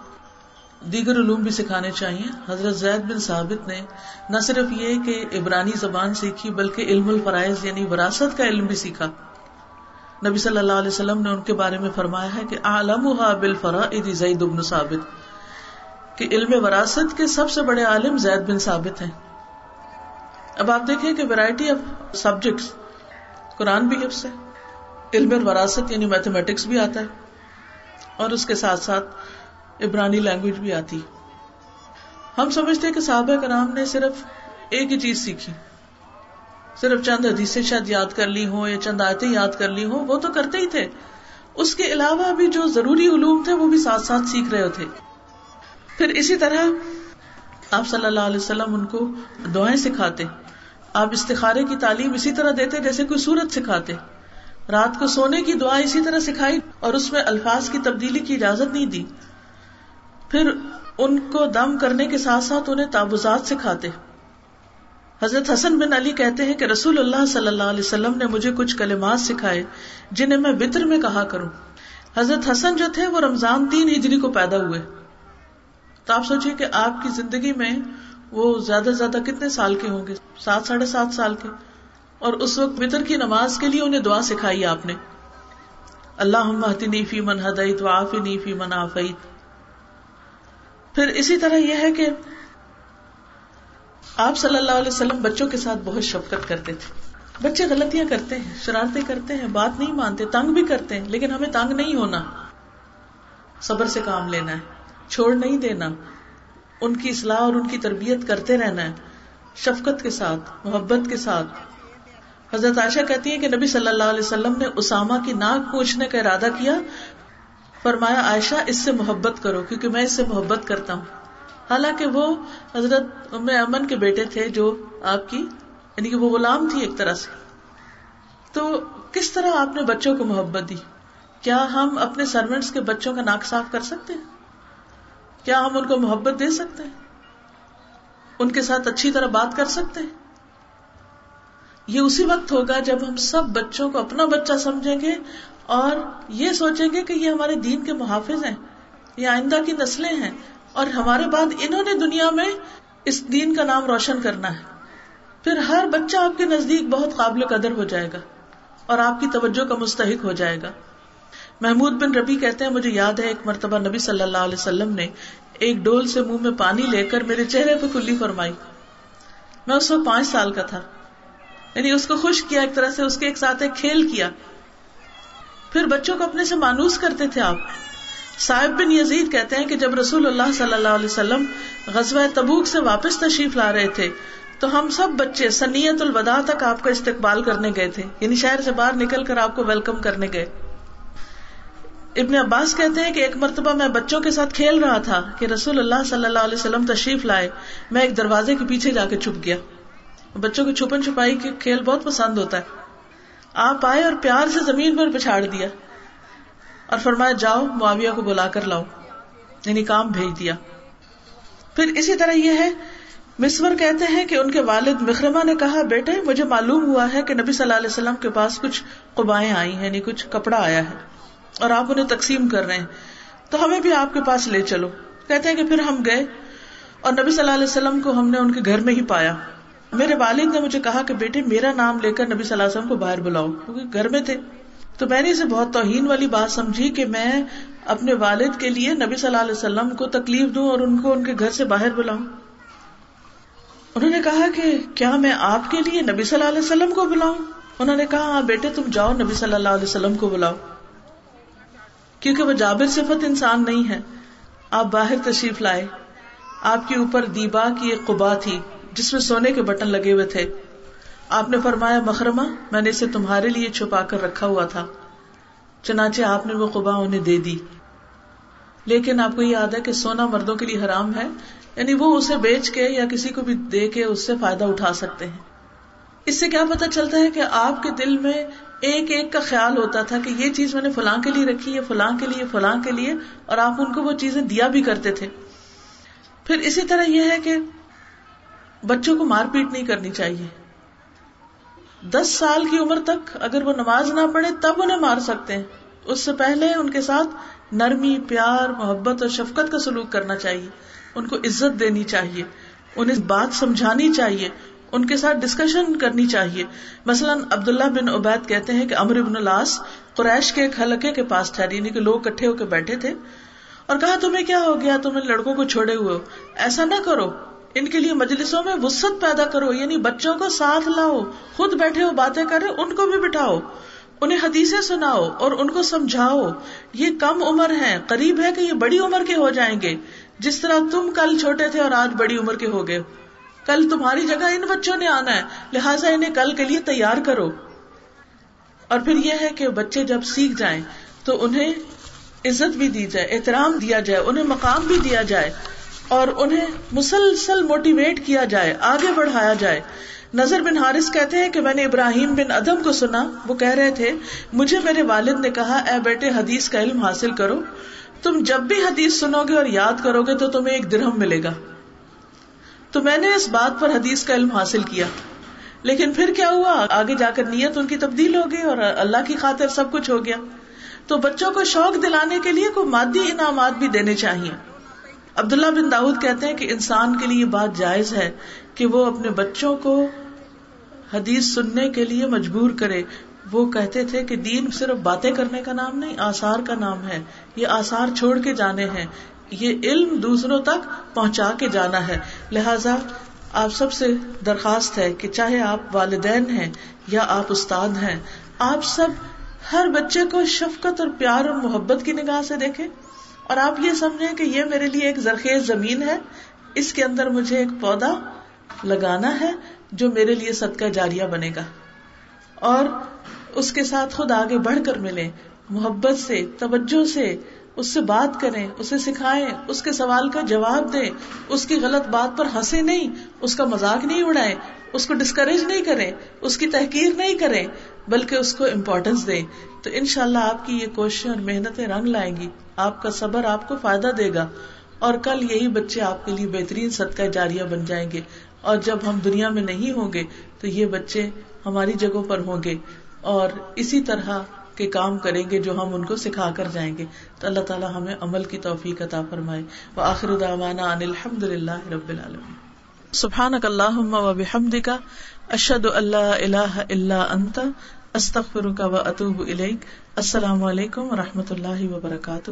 دیگر علوم بھی سکھانے چاہیے۔ حضرت زید بن ثابت نے نہ صرف یہ کہ عبرانی زبان سیکھی، بلکہ علم الفرائض یعنی وراثت کا علم بھی سیکھا۔ نبی صلی اللہ علیہ وسلم نے ان کے بارے میں فرمایا ہے کہ عالم زید بن ثابت، کہ علم وراثت کے سب سے بڑے عالم زید بن ثابت ہیں۔ اب آپ دیکھیں کہ ویرائٹی آف سبجیکٹس قرآن بھی حفظ ہے، علم وراثت یعنی میتھمیٹکس بھی آتا ہے، اور اس کے ساتھ ساتھ عبرانی لینگویج بھی آتی۔ ہم سمجھتے ہیں کہ صحابہ کرام نے صرف ایک ہی چیز سیکھی۔ صرف چند حدیثیں شاید یاد کر لی ہوں یا چند آیتیں یاد کر لی ہوں، وہ تو کرتے ہی تھے۔ اس کے علاوہ بھی جو ضروری علوم تھے، وہ بھی ساتھ ساتھ سیکھ رہے تھے۔ پھر اسی طرح آپ صلی اللہ علیہ وسلم ان کو دعائیں سکھاتے۔ آپ استخارے کی تعلیم اسی طرح دیتے جیسے کوئی سورت سکھاتے۔ رات کو سونے کی دعا اسی طرح سکھائی اور اس میں الفاظ کی تبدیلی کی اجازت نہیں دی۔ پھر ان کو دم کرنے کے ساتھ ساتھ انہیں تابوزات سکھاتے۔ حضرت حسن بن علی کہتے ہیں کہ رسول اللہ صلی اللہ علیہ وسلم نے مجھے کچھ کلمات سکھائے جنہیں میں بطر میں کہا کروں۔ حضرت حسن جو تھے وہ رمضان تین ہجری کو پیدا ہوئے۔ تو آپ سوچیے کہ آپ کی زندگی میں وہ زیادہ سے زیادہ کتنے سال کے ہوں گے؟ سات، ساڑھے سات سال کے۔ اور اس وقت بطر کی نماز کے لیے انہیں دعا سکھائی آپ نے۔ اللہ فی من ہدعت وافی فی من آفیت پھر اسی طرح یہ ہے کہ آپ صلی اللہ علیہ وسلم بچوں کے ساتھ بہت شفقت کرتے تھے۔ بچے غلطیاں کرتے ہیں، شرارتیں کرتے ہیں، بات نہیں مانتے، تنگ بھی کرتے ہیں، لیکن ہمیں تنگ نہیں ہونا۔ صبر سے کام لینا ہے، چھوڑ نہیں دینا۔ ان کی اصلاح اور ان کی تربیت کرتے رہنا ہے، شفقت کے ساتھ، محبت کے ساتھ۔ حضرت عائشہ کہتی ہے کہ نبی صلی اللہ علیہ وسلم نے اسامہ کی ناک پوچھنے کا ارادہ کیا۔ فرمایا، عائشہ، اس سے محبت کرو، کیونکہ میں اس سے محبت کرتا ہوں۔ حالانکہ وہ حضرت ام امن کے بیٹے تھے جو آپ کی یعنی کہ وہ غلام تھی ایک طرح سے۔ تو کس طرح آپ نے بچوں کو محبت دی؟ کیا ہم اپنے سروینٹس کے بچوں کا ناک صاف کر سکتے ہیں؟ کیا ہم ان کو محبت دے سکتے ہیں؟ ان کے ساتھ اچھی طرح بات کر سکتے ہیں؟ یہ اسی وقت ہوگا جب ہم سب بچوں کو اپنا بچہ سمجھیں گے اور یہ سوچیں گے کہ یہ ہمارے دین کے محافظ ہیں، یہ آئندہ کی نسلیں ہیں اور ہمارے بعد انہوں نے دنیا میں اس دین کا نام روشن کرنا ہے۔ پھر ہر بچہ آپ کے نزدیک بہت قابل قدر ہو جائے گا اور آپ کی توجہ کا مستحق ہو جائے گا۔ محمود بن ربی کہتے ہیں، مجھے یاد ہے، ایک مرتبہ نبی صلی اللہ علیہ وسلم نے ایک ڈول سے منہ میں پانی لے کر میرے چہرے پہ کلی فرمائی۔ میں اس وقت پانچ سال کا تھا۔ یعنی اس کو خوش کیا، ایک طرح سے اس کے ایک ساتھ ایک کھیل کیا۔ پھر بچوں کو اپنے سے مانوس کرتے تھے آپ۔ صاحب بن یزید کہتے ہیں کہ جب رسول اللہ صلی اللہ علیہ وسلم غزوہ تبوک سے واپس تشریف لا رہے تھے، تو ہم سب بچے سنیت الوداع تک آپ کا استقبال کرنے گئے تھے۔ یعنی شہر سے باہر نکل کر آپ کو ویلکم کرنے گئے۔ ابن عباس کہتے ہیں کہ ایک مرتبہ میں بچوں کے ساتھ کھیل رہا تھا کہ رسول اللہ صلی اللہ علیہ وسلم تشریف لائے، میں ایک دروازے کے پیچھے جا کے چھپ گیا۔ بچوں کو چھپن چھپائی کے کھیل بہت پسند ہوتا ہے۔ آپ آئے اور پیار سے زمین پر پچھاڑ دیا۔ اور فرمایا، جاؤ معاویہ کو بلا کر لاؤ۔ یعنی کام بھیج دیا۔ پھر اسی طرح یہ ہے مسور کہتے ہیں کہ ان کے والد مکرما نے کہا، بیٹے، مجھے معلوم ہوا ہے کہ نبی صلی اللہ علیہ وسلم کے پاس کچھ قبائیں آئی ہیں یعنی کچھ کپڑا آیا ہے، اور آپ انہیں تقسیم کر رہے ہیں۔ تو ہمیں بھی آپ کے پاس لے چلو۔ کہتے ہیں کہ پھر ہم گئے، اور نبی صلی اللہ علیہ وسلم کو ہم نے ان کے گھر میں ہی پایا۔ میرے والد نے مجھے کہا کہ بیٹے، میرا نام لے کر نبی صلی اللہ علیہ وسلم کو باہر بلاؤ، کیونکہ گھر میں تھے۔ تو میں نے اسے بہت توہین والی بات سمجھی کہ میں اپنے والد کے لیے نبی صلی اللہ علیہ وسلم کو تکلیف دوں اور ان کو ان کے گھر سے باہر بلاؤں۔ انہوں نے کہا کہ کیا میں آپ کے لیے نبی صلی اللہ علیہ وسلم کو بلاؤں؟ انہوں نے کہا ہاں بیٹے تم جاؤ نبی صلی اللہ علیہ وسلم کو بلاؤ۔ کیونکہ وہ جابر صفت انسان نہیں ہے۔ آپ باہر تشریف لائے۔ آپ کے اوپر دیبا کی ایک قبا تھی جس میں سونے کے بٹن لگے ہوئے تھے۔ آپ نے فرمایا مکرما میں نے اسے تمہارے لیے چھپا کر رکھا ہوا تھا۔ چنانچہ آپ نے وہ قبا انہیں دے دی۔ لیکن آپ کو یہ یاد ہے کہ سونا مردوں کے لیے حرام ہے۔ یعنی وہ اسے بیچ کے یا کسی کو بھی دے کے اس سے فائدہ اٹھا سکتے ہیں۔ اس سے کیا پتا چلتا ہے کہ آپ کے دل میں ایک ایک کا خیال ہوتا تھا کہ یہ چیز میں نے فلاں کے لیے رکھی ہے، فلاں کے لیے، فلاں کے لیے، اور آپ ان کو وہ چیزیں دیا بھی کرتے تھے۔ پھر اسی طرح یہ ہے کہ بچوں کو مار پیٹ نہیں کرنی چاہیے۔ دس سال کی عمر تک اگر وہ نماز نہ پڑھے تب انہیں مار سکتے ہیں۔ اس سے پہلے ان کے ساتھ نرمی، پیار، محبت اور شفقت کا سلوک کرنا چاہیے۔ ان کو عزت دینی چاہیے۔ انہیں بات سمجھانی چاہیے۔ ان کے ساتھ ڈسکشن کرنی چاہیے۔ مثلاً عبداللہ بن عبید کہتے ہیں کہ امر ابن الاس قریش کے ایک حلقے کے پاس ٹھہری یعنی کہ لوگ کٹھے ہو کے بیٹھے تھے۔ اور کہا، تمہیں کیا ہو گیا؟ تم ان لڑکوں کو چھوڑے ہوئے ہو۔ ایسا نہ کرو۔ ان کے لیے مجلسوں میں وسط پیدا کرو یعنی بچوں کو ساتھ لاؤ، خود بیٹھے ہو باتیں کرے، ان کو بھی بٹھاؤ، انہیں حدیثیں سناؤ اور ان کو سمجھاؤ۔ یہ کم عمر ہے، قریب ہے کہ یہ بڑی عمر کے ہو جائیں گے۔ جس طرح تم کل چھوٹے تھے اور آج بڑی عمر کے ہو گئے کل تمہاری جگہ ان بچوں نے آنا ہے، لہٰذا انہیں کل کے لیے تیار کرو۔ اور پھر یہ ہے کہ بچے جب سیکھ جائیں، تو انہیں عزت بھی دی جائے، احترام دیا جائے، انہیں مقام بھی دیا جائے۔ اور انہیں مسلسل موٹیویٹ کیا جائے، آگے بڑھایا جائے۔ نظر بن حارث کہتے ہیں کہ میں نے ابراہیم بن ادم کو سنا، وہ کہہ رہے تھے، مجھے میرے والد نے کہا، اے بیٹے، حدیث کا علم حاصل کرو۔ تم جب بھی حدیث سنو گے اور یاد کرو گے تو تمہیں ایک درہم ملے گا۔ تو میں نے اس بات پر حدیث کا علم حاصل کیا۔ لیکن پھر کیا ہوا؟ آگے جا کر نیت ان کی تبدیل ہو گئی اور اللہ کی خاطر سب کچھ ہو گیا۔ تو بچوں کو شوق دلانے کے لیے کوئی مادی انعامات بھی دینے چاہیے۔ عبداللہ بن داود کہتے ہیں کہ انسان کے لیے یہ بات جائز ہے کہ وہ اپنے بچوں کو حدیث سننے کے لیے مجبور کرے۔ وہ کہتے تھے کہ دین صرف باتیں کرنے کا نام نہیں آسار کا نام ہے۔ یہ آسار چھوڑ کے جانے ہیں۔ یہ علم دوسروں تک پہنچا کے جانا ہے۔ لہذا آپ سب سے درخواست ہے کہ چاہے آپ والدین ہیں یا آپ استاد ہیں، آپ سب ہر بچے کو شفقت اور پیار اور محبت کی نگاہ سے دیکھیں۔ اور آپ یہ سمجھیں کہ یہ میرے لیے ایک زرخیز زمین ہے۔ اس کے اندر مجھے ایک پودا لگانا ہے جو میرے لیے صدقہ جاریہ بنے گا۔ اور اس کے ساتھ خود آگے بڑھ کر ملے محبت سے، توجہ سے، اس سے بات کریں، اسے سکھائیں، اس کے سوال کا جواب دیں، اس کی غلط بات پر ہنسے نہیں، اس کا مزاق نہیں اڑائے اس کو ڈسکریج نہیں کریں، اس کی تحقیر نہیں کریں۔ بلکہ اس کو امپورٹینس دیں۔ تو ان شاء اللہ آپ کی یہ کوششیں اور محنتیں رنگ لائیں گی۔ آپ کا صبر آپ کو فائدہ دے گا۔ اور کل یہی بچے آپ کے لیے بہترین صدقہ جاریہ بن جائیں گے۔ اور جب ہم دنیا میں نہیں ہوں گے، تو یہ بچے ہماری جگہوں پر ہوں گے۔ اور اسی طرح کے کام کریں گے جو ہم ان کو سکھا کر جائیں گے۔ تو اللہ تعالیٰ ہمیں عمل کی توفیق عطا فرمائے۔ وہ آخر دعوانا ان الحمد للہ رب العالمین۔ سبحان اللہ و بحمد کا اشد اللہ اللہ اللہ انت استخر کا و اطوب السلام علیکم و رحمۃ اللہ وبرکاتہ۔